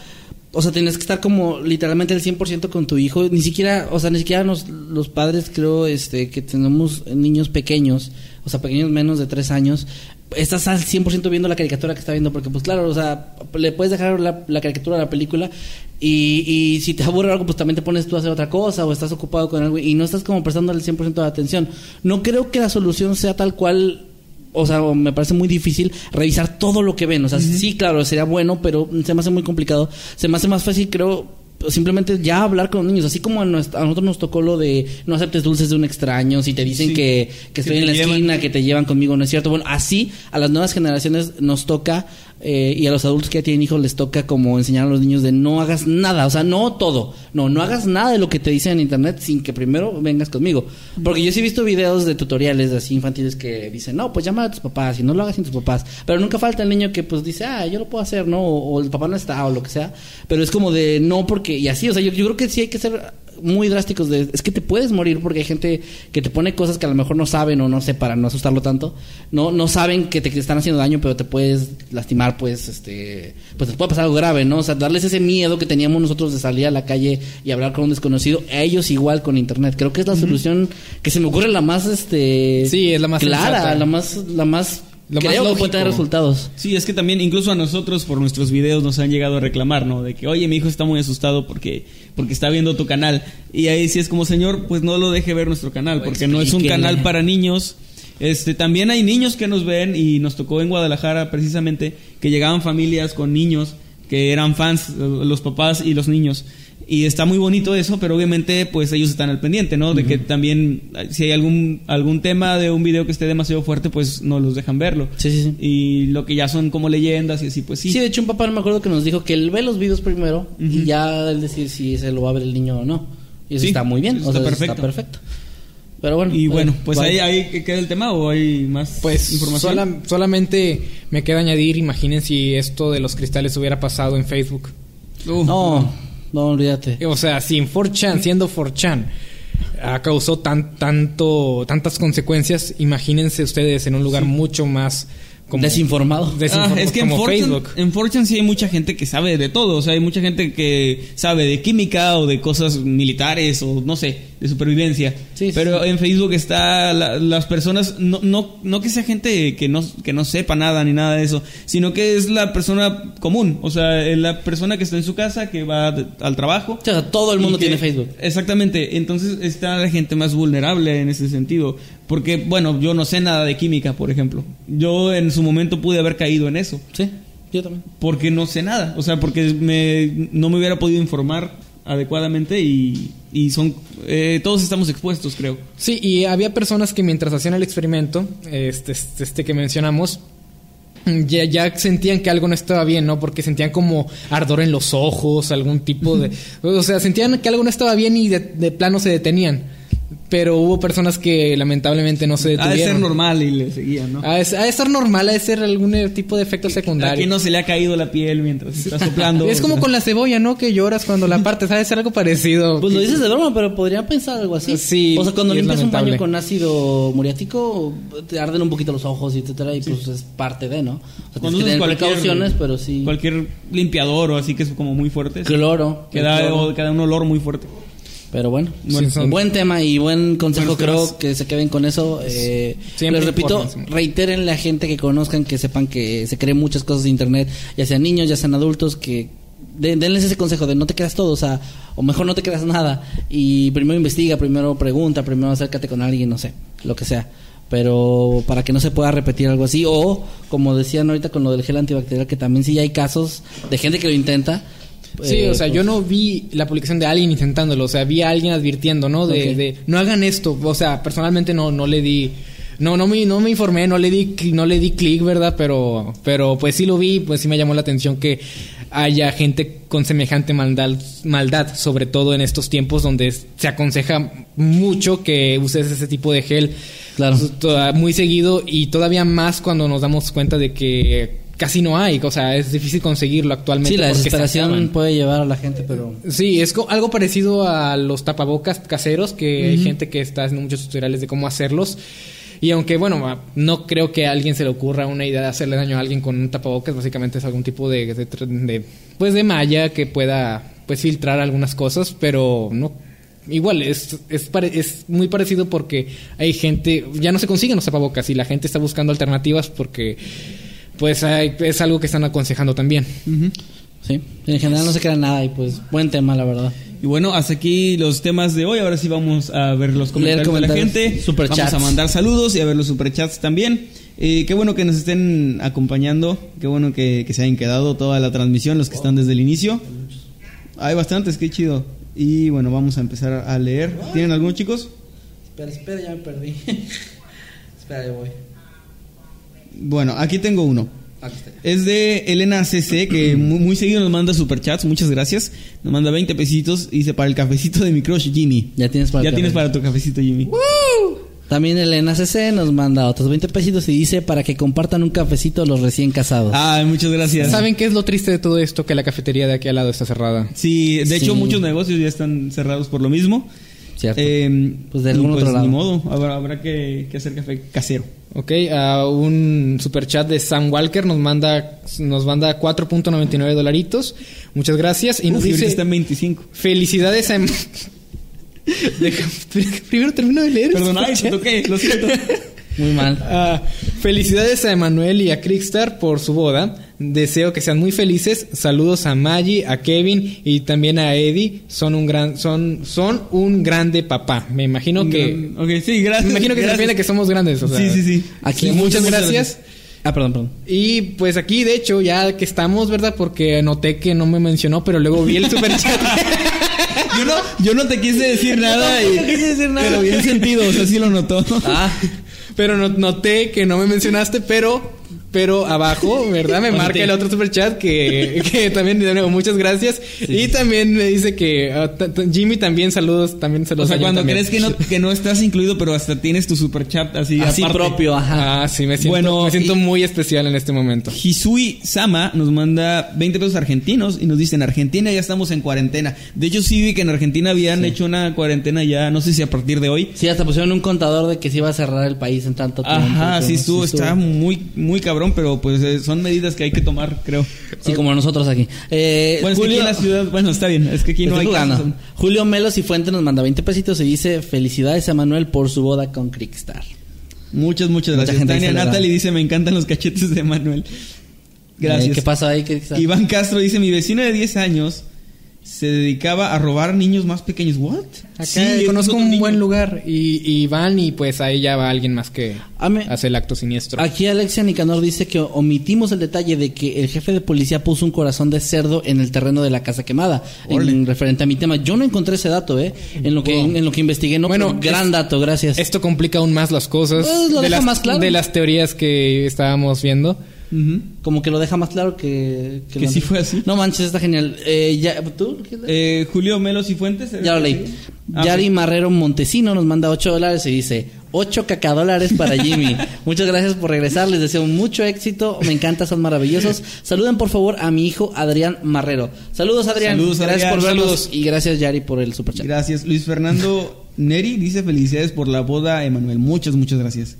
o sea tienes que estar como literalmente el 100% con tu hijo. Ni siquiera o sea ni siquiera los, los padres creo este que tenemos niños pequeños o sea pequeños menos de tres años estás al 100% viendo la caricatura que está viendo, porque pues claro, o sea, le puedes dejar la, la caricatura a la película y, y, si te aburre algo, pues también te pones tú a hacer otra cosa o estás ocupado con algo y no estás como prestando el 100% de atención. No creo que la solución sea tal cual o sea, me parece muy difícil revisar todo lo que ven. O sea, sí, claro, sería bueno, pero se me hace muy complicado. Se me hace más fácil, creo, simplemente ya hablar con los niños, así como a, nosotros nos tocó lo de no aceptes dulces de un extraño, si te dicen que, estoy en la esquina, que te llevan conmigo, no es cierto. Bueno, así a las nuevas generaciones nos toca eh, y a los adultos que ya tienen hijos les toca como enseñar a los niños de no hagas nada, o sea, no todo, no, no hagas nada de lo que te dicen en internet sin que primero vengas conmigo. Porque yo sí he visto videos de tutoriales así infantiles que dicen, no, pues llama a tus papás y no lo hagas sin tus papás. Pero nunca falta el niño que pues dice, ah, yo lo puedo hacer, ¿no? O, el papá no está o lo que sea. Pero es como de no porque, y así, o sea, yo, yo creo que sí hay que ser muy drásticos de es que te puedes morir porque hay gente que te pone cosas que a lo mejor no saben o no sé para no asustarlo tanto. No no saben que te, están haciendo daño pero te puedes lastimar pues este pues te puede pasar algo grave no o sea darles ese miedo que teníamos nosotros de salir a la calle y hablar con un desconocido a ellos igual con internet. Creo que es la solución que se me ocurre la más este Sí, es la más clara sensata. la más la más Lo más creo que lógico. puede tener resultados Sí, es que también incluso a nosotros por nuestros videos nos han llegado a reclamar, ¿no? De que, oye, mi hijo está muy asustado porque, porque está viendo tu canal. Y ahí sí es como, señor, pues no lo deje ver nuestro canal, porque no es un canal para niños. Este, también hay niños que nos ven y nos tocó en Guadalajara precisamente que llegaban familias con niños que eran fans, los papás y los niños. Y está muy bonito eso, pero obviamente pues ellos están al pendiente, ¿no? De que también si hay algún algún tema de un video que esté demasiado fuerte, pues no los dejan verlo. Sí, sí, sí. Y lo que ya son como leyendas y así, pues sí. Sí. de hecho un papá no me acuerdo que nos dijo que él ve los videos primero y ya él decir si se lo va a ver el niño o no. Y eso Sí, está muy bien, eso o sea, está eso perfecto. está perfecto. Pero bueno. y bueno, eh, pues vale. ahí, ahí queda el tema o hay más Pues información. sola- solamente me queda añadir, imaginen si esto de los cristales hubiera pasado en Facebook. No, no, olvídate. O sea, si en 4chan, siendo 4chan, ha causado tan, tanto, tantas consecuencias, imagínense ustedes en un lugar mucho más como Desinformado. desinform- Ah, es que en como 4chan, Facebook. en 4chan sí hay mucha gente que sabe de todo. O sea, hay mucha gente que sabe de química o de cosas militares o no sé, de supervivencia. Sí, Pero sí. en Facebook está la- las personas, no, no, no que sea gente que no, que no sepa nada ni nada de eso, sino que es la persona común. O sea, la persona que está en su casa, que va de- al trabajo. O sea, todo el mundo que- tiene Facebook. Exactamente, entonces está la gente más vulnerable en ese sentido. Porque, bueno, yo no sé nada de química, por ejemplo. Yo en su momento pude haber caído en eso. Sí, yo también. Porque no sé nada. O sea, porque me, no me hubiera podido informar adecuadamente y, y son... eh, todos estamos expuestos, creo. Sí, y había personas que mientras hacían el experimento, este, este, este que mencionamos, ya, ya sentían que algo no estaba bien, ¿no? Porque sentían como ardor en los ojos, algún tipo de... O sea, sentían que algo no estaba bien y de, de plano se detenían. Pero hubo personas que lamentablemente no se Ha de detuvieron. ser normal y le seguían, ¿no? Ha de, ha de ser normal, ha de ser algún eh, tipo de efecto secundario. Aquí no se le ha caído la piel mientras está soplando. Es como con la cebolla, ¿no? Que lloras cuando la partes. Ha de ser algo parecido. Pues lo dices de broma, pero podría pensar algo así. Sí, O sea, cuando limpias un baño con ácido muriático, te arden un poquito los ojos y etcétera, y pues es parte de, ¿no? O sea, Cuando tienes que usas tener precauciones, pero sí. Cualquier limpiador o así que es como muy fuerte. Cloro. Que da, cloro. o- que da un olor muy fuerte. Pero bueno, Bueno, son- buen tema y buen consejo, creo que se queden con eso. Eh, les repito, reiteren la gente que conozcan, que sepan que se creen muchas cosas de internet, ya sean niños, ya sean adultos, que de- denles ese consejo de no te creas todo, o sea, o mejor no te creas nada. Y primero investiga, primero pregunta, primero acércate con alguien, no sé, lo que sea. Pero para que no se pueda repetir algo así. O, como decían ahorita con lo del gel antibacterial, que también sí hay casos de gente que lo intenta. Sí, eh, o sea, pues, yo no vi la publicación de alguien intentándolo, o sea, vi a alguien advirtiendo, ¿no? De, de, no hagan esto, o sea, personalmente no, no le di, no, no me, no me informé, no le di, no le di clic, ¿verdad? Pero, pero pues sí lo vi, pues sí me llamó la atención que haya gente con semejante maldad, maldad, sobre todo en estos tiempos donde se aconseja mucho que uses ese tipo de gel Claro. muy seguido y todavía más cuando nos damos cuenta de que casi no hay, o sea, es difícil conseguirlo actualmente. Sí, la desesperación puede llevar a la gente, pero... Sí, es co- algo parecido a los tapabocas caseros, que hay gente que está haciendo muchos tutoriales de cómo hacerlos. Y aunque, bueno, a- no creo que a alguien se le ocurra una idea de hacerle daño a alguien con un tapabocas, básicamente es algún tipo de, de, tr- de, pues de malla que pueda pues filtrar algunas cosas, pero no igual es es, pare- es muy parecido porque hay gente ya no se consiguen los tapabocas y la gente está buscando alternativas porque pues hay- es algo que están aconsejando también. Sí, en general no se crea nada y pues buen tema, la verdad. Y bueno, hasta aquí los temas de hoy. Ahora sí vamos a ver los comentarios, de la comentarios, gente. superchats. Vamos a mandar saludos y a ver los superchats también. Eh, qué bueno que nos estén acompañando. Qué bueno que, que se hayan quedado toda la transmisión, los que están desde el inicio. Hay bastantes, qué chido. Y bueno, vamos a empezar a leer. ¿Tienen algunos chicos? Espera, espera, ya me perdí. espera, ya voy. Bueno, aquí tengo uno. Es de Elena CC, que muy, muy seguido nos manda superchats. Muchas gracias. Nos manda 20 pesitos y dice para el cafecito de mi crush Jimmy. Ya tienes para Ya tienes para tu cafecito, Jimmy. También Elena CC nos manda otros 20 pesitos y dice para que compartan un cafecito los recién casados. Ah, muchas gracias. ¿Saben qué es lo triste de todo esto? Que la cafetería de aquí al lado está cerrada. Sí, de hecho muchos negocios ya están cerrados por lo mismo. Cierto. Eh, Pues de algún otro lado. Ni modo, habrá, habrá que, que hacer café casero. Ok, a un super chat de Sam Walker nos manda nos manda 4.99 dolaritos. Muchas gracias. Y nos Uf, dice está en 25. felicidades a... Deja- primero termino de leer. Perdón, ay, te superchat. toqué, lo siento. Muy mal. Ah, felicidades a Emanuel y a Crickstar por su boda. Deseo que sean muy felices. Saludos a Maggie, a Kevin y también a Eddie. Son un gran, son, son un grande papá. Me imagino que, Ok, sí, gracias. me imagino que se refiere a que somos grandes. o sea. Sí, sí, sí. Aquí Sí, muchas gracias. Ah, perdón, perdón. Y pues aquí, de hecho, ya que estamos, ¿verdad? Porque noté que no me mencionó, pero luego vi el super chat. Yo no, yo no te quise decir nada y, pero bien sentido, o sea, sí lo notó. Ah, pero no- noté que no me mencionaste, pero pero abajo, ¿verdad? Me O sea, marca el otro super chat que, que también de nuevo muchas gracias y también me dice que ah, Jimmy también saludos, también O saludos. sea, a Jimmy cuando también. crees que no, que no estás incluido, pero hasta tienes tu super chat así, así aparte. propio, ajá. Ah, sí, me siento, Bueno, me siento y- muy especial en este momento. Hisui Sama nos manda 20 pesos argentinos y nos dice, en Argentina ya estamos en cuarentena. De hecho, sí vi que en Argentina habían hecho una cuarentena ya, no sé si a partir de hoy. Sí, hasta pusieron un contador de que se iba a cerrar el país en tanto tiempo. Ajá, sí estuvo, Sí está muy, muy cabrón, pero pues eh, son medidas que hay que tomar, creo. Sí, como nosotros aquí. Eh, Bueno, es que aquí Julio, en la ciudad, bueno, está bien, es que aquí no hay. Julio Melos y Fuente nos manda 20 pesitos y dice felicidades a Manuel por su boda con Crickstar. Muchas, muchas Mucha gracias. gente Tania Natalie dice, me encantan los cachetes de Manuel. Gracias. Eh, ¿Qué pasó ahí? Iván Castro dice, mi vecino de 10 años se dedicaba a robar niños más pequeños. ¿What? Acá Sí, conozco un niño. buen lugar y, y van y pues ahí ya va alguien más que hace el acto siniestro. Aquí Alexia Nicanor dice que omitimos el detalle de que el jefe de policía puso un corazón de cerdo en el terreno de la casa quemada. En referente a mi tema. Yo no encontré ese dato, ¿eh? En lo que, en lo que investigué. No, Bueno, gran es- dato, gracias. Esto complica aún más las cosas Pues, lo de, deja las, más claro. de las teorías que estábamos viendo. Como que lo deja más claro que... Que lo sí fue así. No manches, está genial. Eh, ya, ¿Tú? Eh, Julio Melos y Fuentes. ¿eh? Ya lo leí. Ah, Yari sí. Marrero Montesino nos manda 8 dólares y dice 8 cacadólares para Jimmy. Muchas gracias por regresar, les deseo mucho éxito, me encanta, son maravillosos. Saluden por favor a mi hijo Adrián Marrero. Saludos Adrián, Saludos, gracias Adrián. por vernos Saludos. y gracias Yari por el superchat. Gracias. Luis Fernando Neri dice felicidades por la boda, Emanuel. Muchas, muchas gracias.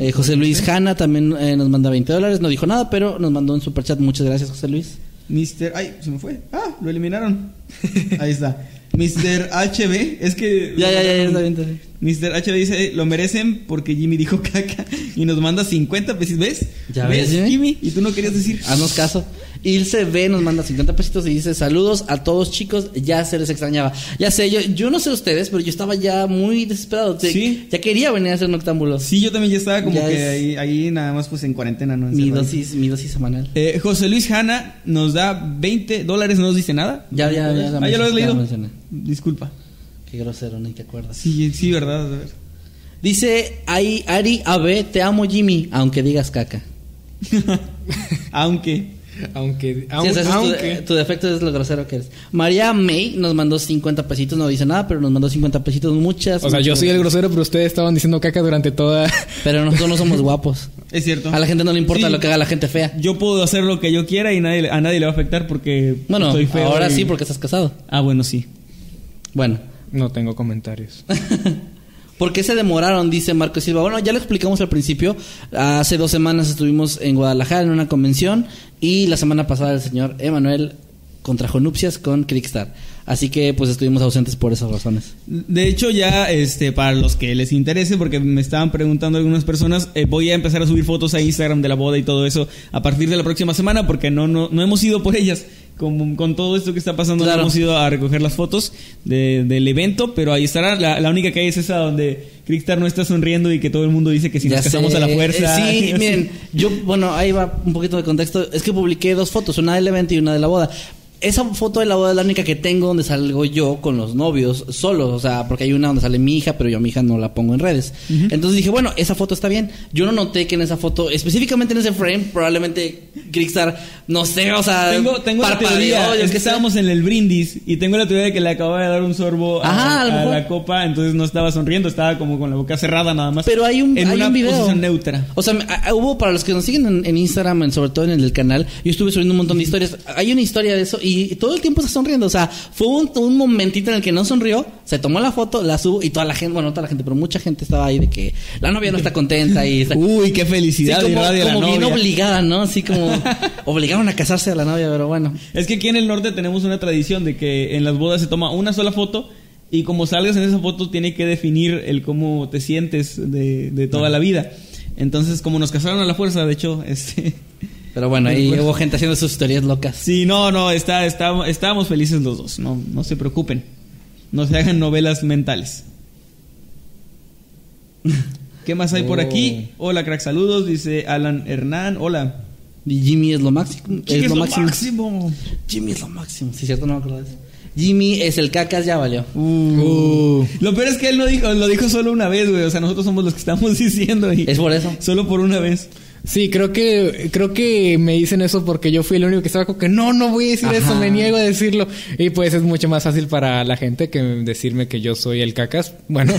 Eh, José Luis Hanna también eh, nos manda 20 dólares, no dijo nada, pero nos mandó un superchat. Muchas gracias José Luis. Mister... Ay, se me fue. Ah, lo eliminaron. Ahí está. Mister HB. Es que... Ya, ya, ya, ya, está bien, está bien. Mr. HB dice, lo merecen porque Jimmy dijo caca y nos manda 50 pesos. ¿Ves? ¿Ya ves, Jimmy? Y tú no querías decir. Haznos caso. Ilse B nos manda 50 pesitos y dice saludos a todos chicos, ya se les extrañaba. Ya sé, yo, yo no sé ustedes, pero yo estaba ya muy desesperado. Te- Sí. Ya quería venir a hacer noctámbulo. Sí, yo también ya estaba como Ya que es- ahí, ahí nada más pues en cuarentena, ¿no? Mi dosis, mi dosis semanal. Eh, José Luis Hanna nos da 20 dólares, no nos dice nada. Ya, ya, ya, Ah, ya lo has leído. mencioné. Disculpa. Qué grosero, ni te acuerdas. Sí, sí, verdad. A ver. Dice Ari, Ari AB, te amo Jimmy, aunque digas caca. Aunque. Aunque, Sí, aun- o sea, ese es tu- aunque tu, defecto es lo grosero que eres. María May nos mandó 50 pesitos, no dice nada, pero nos mandó 50 pesitos, muchas. o sea, yo soy el grosero, pero ustedes estaban diciendo caca durante toda. Pero nosotros no somos guapos. Es cierto. A la gente no le importa Sí. lo que haga la gente fea. Yo puedo hacer lo que yo quiera y nadie, a nadie le va a afectar porque Bueno, estoy feo. ahora y- sí porque estás casado. Ah, bueno, sí. Bueno. No tengo comentarios. ¿Por qué se demoraron? Dice Marco Silva. Bueno, ya lo explicamos al principio. Hace dos semanas estuvimos en Guadalajara en una convención y la semana pasada el señor Emanuel contrajo nupcias con Crickstar. Así que pues estuvimos ausentes por esas razones. De hecho, ya este para los que les interese, porque me estaban preguntando algunas personas, eh, voy a empezar a subir fotos a Instagram de la boda y todo eso a partir de la próxima semana, porque no, no, no hemos ido por ellas. Con, con todo esto que está pasando, Claro. no hemos ido a recoger las fotos de- del evento, pero ahí estará. La, la única que hay es esa donde Crickstar no está sonriendo y que todo el mundo dice que si Ya nos casamos sé. a la fuerza. Eh, sí, miren, yo, bueno, ahí va un poquito de contexto. Es que publiqué dos fotos, una del evento y una de la boda. Esa foto de la boda es la única que tengo donde salgo yo con los novios solos, o sea, porque hay una donde sale mi hija, pero yo a mi hija no la pongo en redes. Entonces dije, bueno, esa foto está bien. Yo no noté que en esa foto, específicamente en ese frame, probablemente Krickstar, no sé, o sea, Tengo, tengo la teoría, es que estábamos en el brindis y tengo la teoría de que le acababa de dar un sorbo a, Ajá, a lo a mejor. la copa, entonces no estaba sonriendo, estaba como con la boca cerrada nada más. Pero hay un, en hay una un video. posición neutra. O sea, hubo para los que nos siguen en, en Instagram, en- sobre todo en el canal, yo estuve subiendo un montón de historias. Hay una historia de eso y todo el tiempo está sonriendo. O sea, fue un, un momentito en el que no sonrió, se tomó la foto, la subo y toda la gente, bueno, no toda la gente, pero mucha gente estaba ahí de que la novia no está contenta y está. Uy, qué Sí, felicidad como, irradia la como bien novia. obligada, ¿no? Así como obligaron a casarse a la novia, pero bueno. Es que aquí en el norte tenemos una tradición de que en las bodas se toma una sola foto y como salgas en esa foto tiene que definir el cómo te sientes de, de toda la vida. Entonces, como nos casaron a la fuerza, de hecho, este... Pero bueno, ahí Bueno. hubo gente haciendo sus historias locas. Sí, no, no, está, está, estábamos felices los dos, no, no se preocupen. No se hagan novelas mentales. ¿Qué más hay por aquí? Hola, crack, saludos, dice Alan Hernán. Hola. Y Jimmy es lo máximo. ¿Quién Es lo máximo. máximo? Jimmy es lo máximo. Sí, cierto, no me acuerdo de eso. Jimmy es el cacas, ya valió. Uh. Lo peor es que él lo dijo, lo dijo solo una vez, güey. O sea, nosotros somos los que estamos diciendo y Es por eso. solo por una vez. Sí, creo que creo que me dicen eso porque yo fui el único que estaba como que no, no voy a decir eso, me niego a decirlo. Y pues es mucho más fácil para la gente que decirme que yo soy el cacas. Bueno,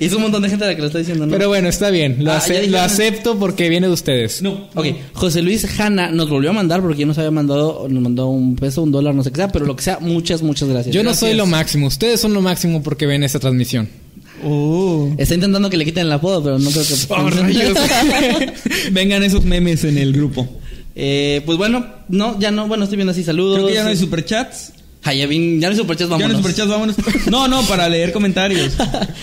Y es un montón de gente la que lo está diciendo, ¿no? pero bueno, está bien, lo, Ah, ace- lo acepto porque viene de ustedes. No. Ok, José Luis Hanna nos volvió a mandar porque ya nos había mandado, nos mandó un peso, un dólar, no sé qué sea, pero lo que sea, muchas, muchas gracias. Yo no Gracias. soy lo máximo, ustedes son lo máximo porque ven esta transmisión. Oh. Está intentando que le quiten el apodo, pero no creo que. Oh, rayos. Vengan esos memes en el grupo. eh, pues bueno, no, ya no, bueno, estoy viendo así, saludos. Creo que ya no hay superchats. Ah, ya, vi- ya no hay superchats, Ya no vámonos. hay superchats, vámonos. No, no, para leer comentarios.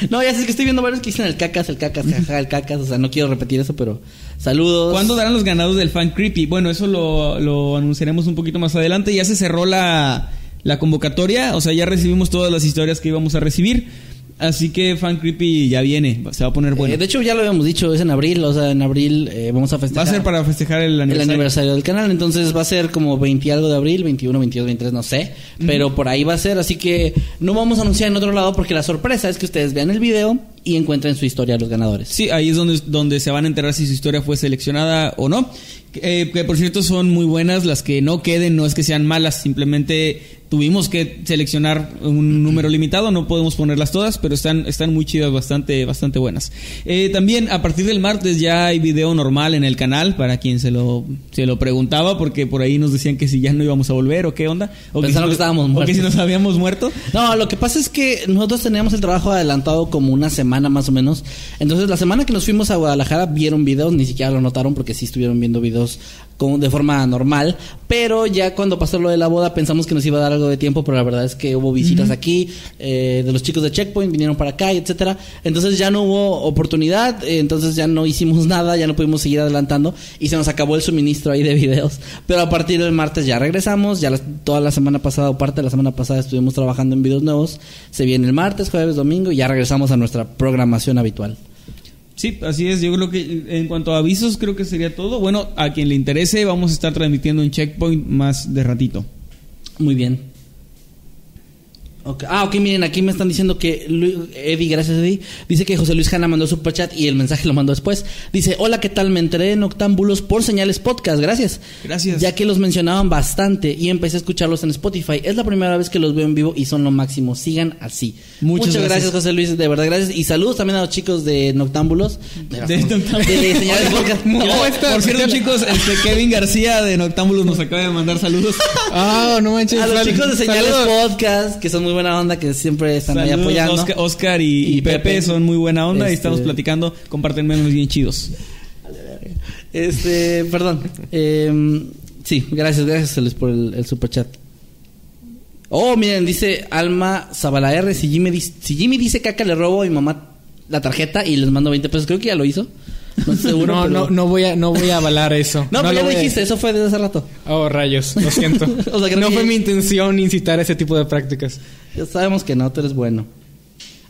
no, ya sé es que estoy viendo varios que dicen el cacas, el cacas, jaja, el cacas, o sea, no quiero repetir eso, pero saludos. ¿Cuándo darán los ganados del fan creepy? Bueno, eso lo, lo anunciaremos un poquito más adelante. Ya se cerró la, la convocatoria, o sea, ya recibimos todas las historias que íbamos a recibir. Así que fan creepy ya viene, se va a poner bueno. Eh, de hecho, ya lo habíamos dicho, es en abril, o sea, en abril eh, vamos a va festejar. a ser para festejar el el aniversario. aniversario del canal, entonces va a ser como 20 y algo de abril, 21, 22, 23, no sé, pero por ahí va a ser, así que no vamos a anunciar en otro lado porque la sorpresa es que ustedes vean el video y encuentren su historia a los ganadores. Sí, ahí es donde, donde se van a enterar si su historia fue seleccionada o no. Eh, que por cierto son muy buenas, las que no queden no es que sean malas, simplemente tuvimos que seleccionar un número limitado, no podemos ponerlas todas, pero están, están muy chidas, bastante, bastante buenas. Eh, también a partir del martes ya hay video normal en el canal, para quien se lo, se lo preguntaba, porque por ahí nos decían que si ya no íbamos a volver o qué onda. O Pensaron si que estábamos O que muertos. si nos habíamos muerto. No, lo que pasa es que nosotros teníamos el trabajo adelantado como una semana más o menos. Entonces, la semana que nos fuimos a Guadalajara vieron videos, ni siquiera lo notaron porque sí estuvieron viendo videos con, de forma normal. Pero ya cuando pasó lo de la boda pensamos que nos iba a dar algo de tiempo, pero la verdad es que hubo visitas aquí eh, de los chicos de Checkpoint, vinieron para acá, etcétera. Entonces ya no hubo oportunidad, eh, entonces ya no hicimos nada, ya no pudimos seguir adelantando y se nos acabó el suministro ahí de videos. Pero a partir del martes ya regresamos, ya las- toda la semana pasada o parte de la semana pasada estuvimos trabajando en videos nuevos. Se viene el martes, jueves, domingo y ya regresamos a nuestra programación habitual. Sí, así es. Yo creo que en cuanto a avisos, creo que sería todo. Bueno, a quien le interese, vamos a estar transmitiendo en Checkpoint más de ratito. Muy bien. Ok. Ah, ok, miren, aquí me están diciendo que Lu- Eddie, gracias Eddie, dice que José Luis Hanna mandó superchat y el mensaje lo mandó después. Dice, hola, ¿qué tal? Me enteré en Octámbulos por señales podcast, gracias. Gracias. Ya que los mencionaban bastante y empecé a escucharlos en Spotify. Es la primera vez que los veo en vivo y son lo máximo. Sigan así. Muchas gracias. gracias. José Luis, de verdad, gracias. Y saludos también a los chicos de Noctámbulos. De, De Noctámbulos. de señales podcast. ¿Cómo estás? Por cierto, chicos, este Kevin García de Noctámbulos nos acaba de mandar saludos. Ah, no manches. A los chicos de Señales saludos. Podcast, que son muy buena onda, que siempre están ahí apoyando. Oscar, Oscar y, Y y Pepe, Pepe. son muy buena onda y Este- estamos platicando, comparten memes bien chidos. Este, perdón. Eh, sí, gracias, gracias por el, el super chat. Oh, miren, dice Alma Zabala R. Si Jimmy, dice, si Jimmy dice caca, le robo a mi mamá la tarjeta y les mando 20 pesos. Creo que ya lo hizo. No seguro. No, pero- no, no voy a, no voy a avalar eso. No, pero ya lo voy a dijiste, eso fue desde hace rato. Oh, rayos, lo siento. O sea, creo no que- fue mi intención incitar ese tipo de prácticas. Ya sabemos que no, tú eres bueno.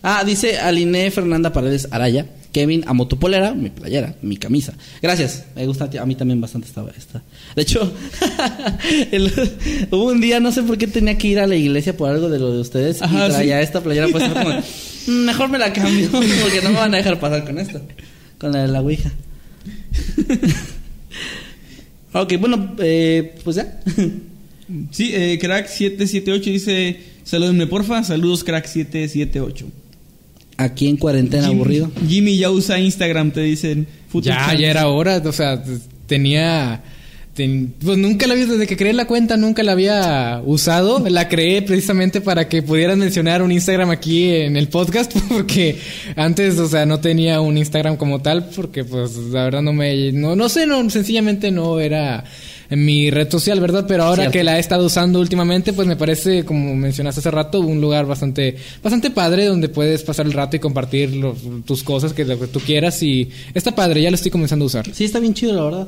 Ah, dice Aline Fernanda Paredes Araya. Kevin, amo tu polera, mi playera, mi camisa. Gracias. Me gusta a mí también bastante esta. esta. De hecho, el- hubo un día, no sé por qué tenía que ir a la iglesia por algo de lo de ustedes. Ajá, y traía sí. esta playera pues fue como, "Mm, mejor me la cambio porque no me van a dejar pasar con esto. Con la de la Ouija. ok, bueno, eh, pues ya. Sí, eh, crack778 dice, salúdenme porfa, saludos crack778. Aquí en cuarentena aburrido. Jimmy ya usa Instagram, te dicen. Ya, ya era hora, o sea, tenía... ten- pues nunca la había, desde que creé la cuenta, nunca la había usado. La creé precisamente para que pudieran mencionar un Instagram aquí en el podcast, porque antes, o sea, no tenía un Instagram como tal, porque pues la verdad no me... No, no sé, no, sencillamente no era en mi red social, ¿verdad? Pero ahora Cierto. que la he estado usando últimamente, pues me parece, como mencionaste hace rato, un lugar bastante, bastante padre donde puedes pasar el rato y compartir lo- tus cosas que, lo que tú quieras y está padre, ya lo estoy comenzando a usar. Sí, está bien chido, la verdad.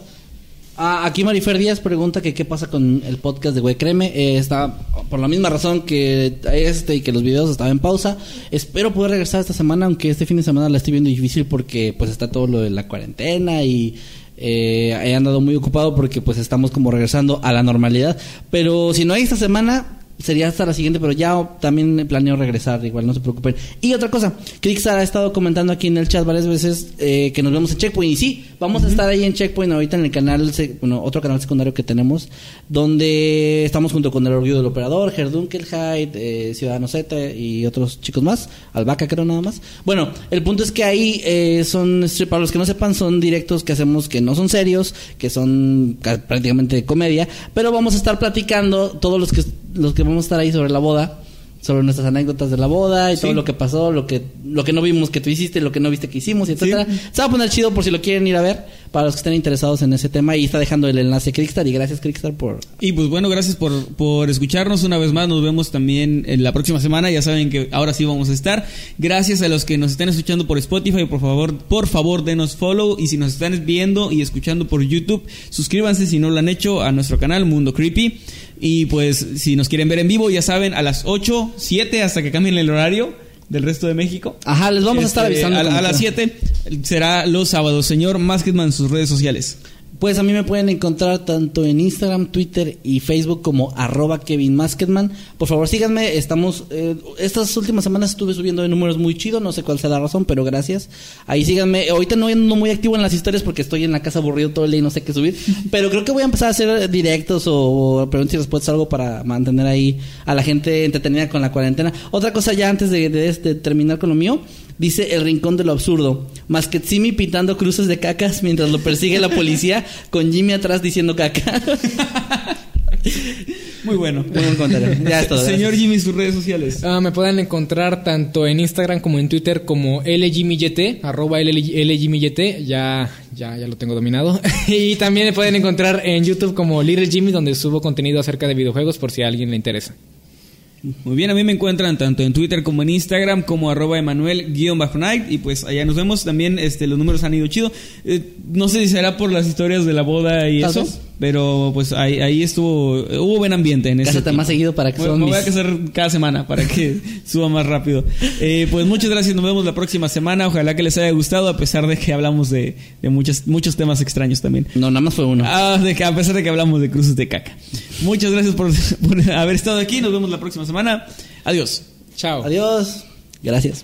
Ah, aquí Marifer Díaz pregunta que qué pasa con el podcast de Güey Créeme. Eh, está por la misma razón que este y que los videos estaban en pausa. Espero poder regresar esta semana, aunque este fin de semana la estoy viendo difícil porque pues está todo lo de la cuarentena y eh, he andado muy ocupado porque pues estamos como regresando a la normalidad. Pero si no hay esta semana, sería hasta la siguiente, pero ya también planeo regresar, igual no se preocupen. Y otra cosa, Crixar ha estado comentando aquí en el chat varias veces eh, que nos vemos en Checkpoint. Y sí, vamos a estar ahí en Checkpoint ahorita en el canal, bueno, otro canal secundario que tenemos, donde estamos junto con el Orgullo del Operador, Gerdunkelheit, eh, Ciudadano Z y otros chicos más, Albaca creo nada más. Bueno, el punto es que ahí eh, son, para los que no sepan, son directos que hacemos que no son serios, que son ca- prácticamente de comedia, pero vamos a estar platicando todos los que los que vamos a estar ahí sobre la boda, sobre nuestras anécdotas de la boda y Sí. todo lo que pasó, lo que lo que no vimos que tú hiciste, lo que no viste que hicimos, etcétera. Se va a poner chido por si lo quieren ir a ver, para los que estén interesados en ese tema y está dejando el enlace Crickstar y gracias Crickstar por Y pues bueno, gracias por, por escucharnos una vez más. Nos vemos también en la próxima semana. Ya saben que ahora sí vamos a estar. Gracias a los que nos estén escuchando por Spotify. Por favor, por favor, denos follow. Y si nos están viendo y escuchando por YouTube, suscríbanse si no lo han hecho a nuestro canal Mundo Creepy. Y pues si nos quieren ver en vivo, ya saben, a las 8, 7 hasta que cambien el horario del resto de México. Ajá, les vamos a estar Este, avisando A, las quiera. 7 será los sábados. Señor Masketman sus redes sociales. Pues a mí me pueden encontrar tanto en Instagram, Twitter y Facebook como arroba Kevin Masketman. Por favor, síganme. Estamos, eh, estas últimas semanas estuve subiendo de números muy chido. No sé cuál sea la razón, pero gracias. Ahí síganme. Ahorita no ando muy activo en las historias porque estoy en la casa aburrido todo el día y no sé qué subir. Pero creo que voy a empezar a hacer directos o preguntas y respuestas, algo para mantener ahí a la gente entretenida con la cuarentena. Otra cosa ya antes de, de este, terminar con lo mío. Dice el rincón de lo absurdo. Masquetsimi pintando cruces de cacas mientras lo persigue la policía con Jimmy atrás diciendo caca. Muy bueno. Muy buen comentario. Ya es todo, Señor gracias. Jimmy, sus redes sociales. Ah, me pueden encontrar tanto en Instagram como en Twitter como LGMYT, arroba LGMYT, ya, ya, ya lo tengo dominado. y también me pueden encontrar en YouTube como Little Jimmy, donde subo contenido acerca de videojuegos por si a alguien le interesa. Muy bien, a mí me encuentran tanto en Twitter como en Instagram como arroba Emanuel-Night y pues allá nos vemos. También este, los números han ido chido. Eh, no sé si será por las historias de la boda y eso, vez. Pero pues ahí, ahí estuvo, hubo buen ambiente en ese Cásate más tiempo. seguido para que suban me voy a casar cada semana para que suba más rápido. Eh, pues muchas gracias, nos vemos la próxima semana. Ojalá que les haya gustado, a pesar de que hablamos de, de muchos, muchos temas extraños también. No, nada más fue uno. Ah, de que- a pesar de que hablamos de cruces de caca. Muchas gracias por, por haber estado aquí. Nos vemos la próxima semana. Adiós. Chao. Adiós. Gracias.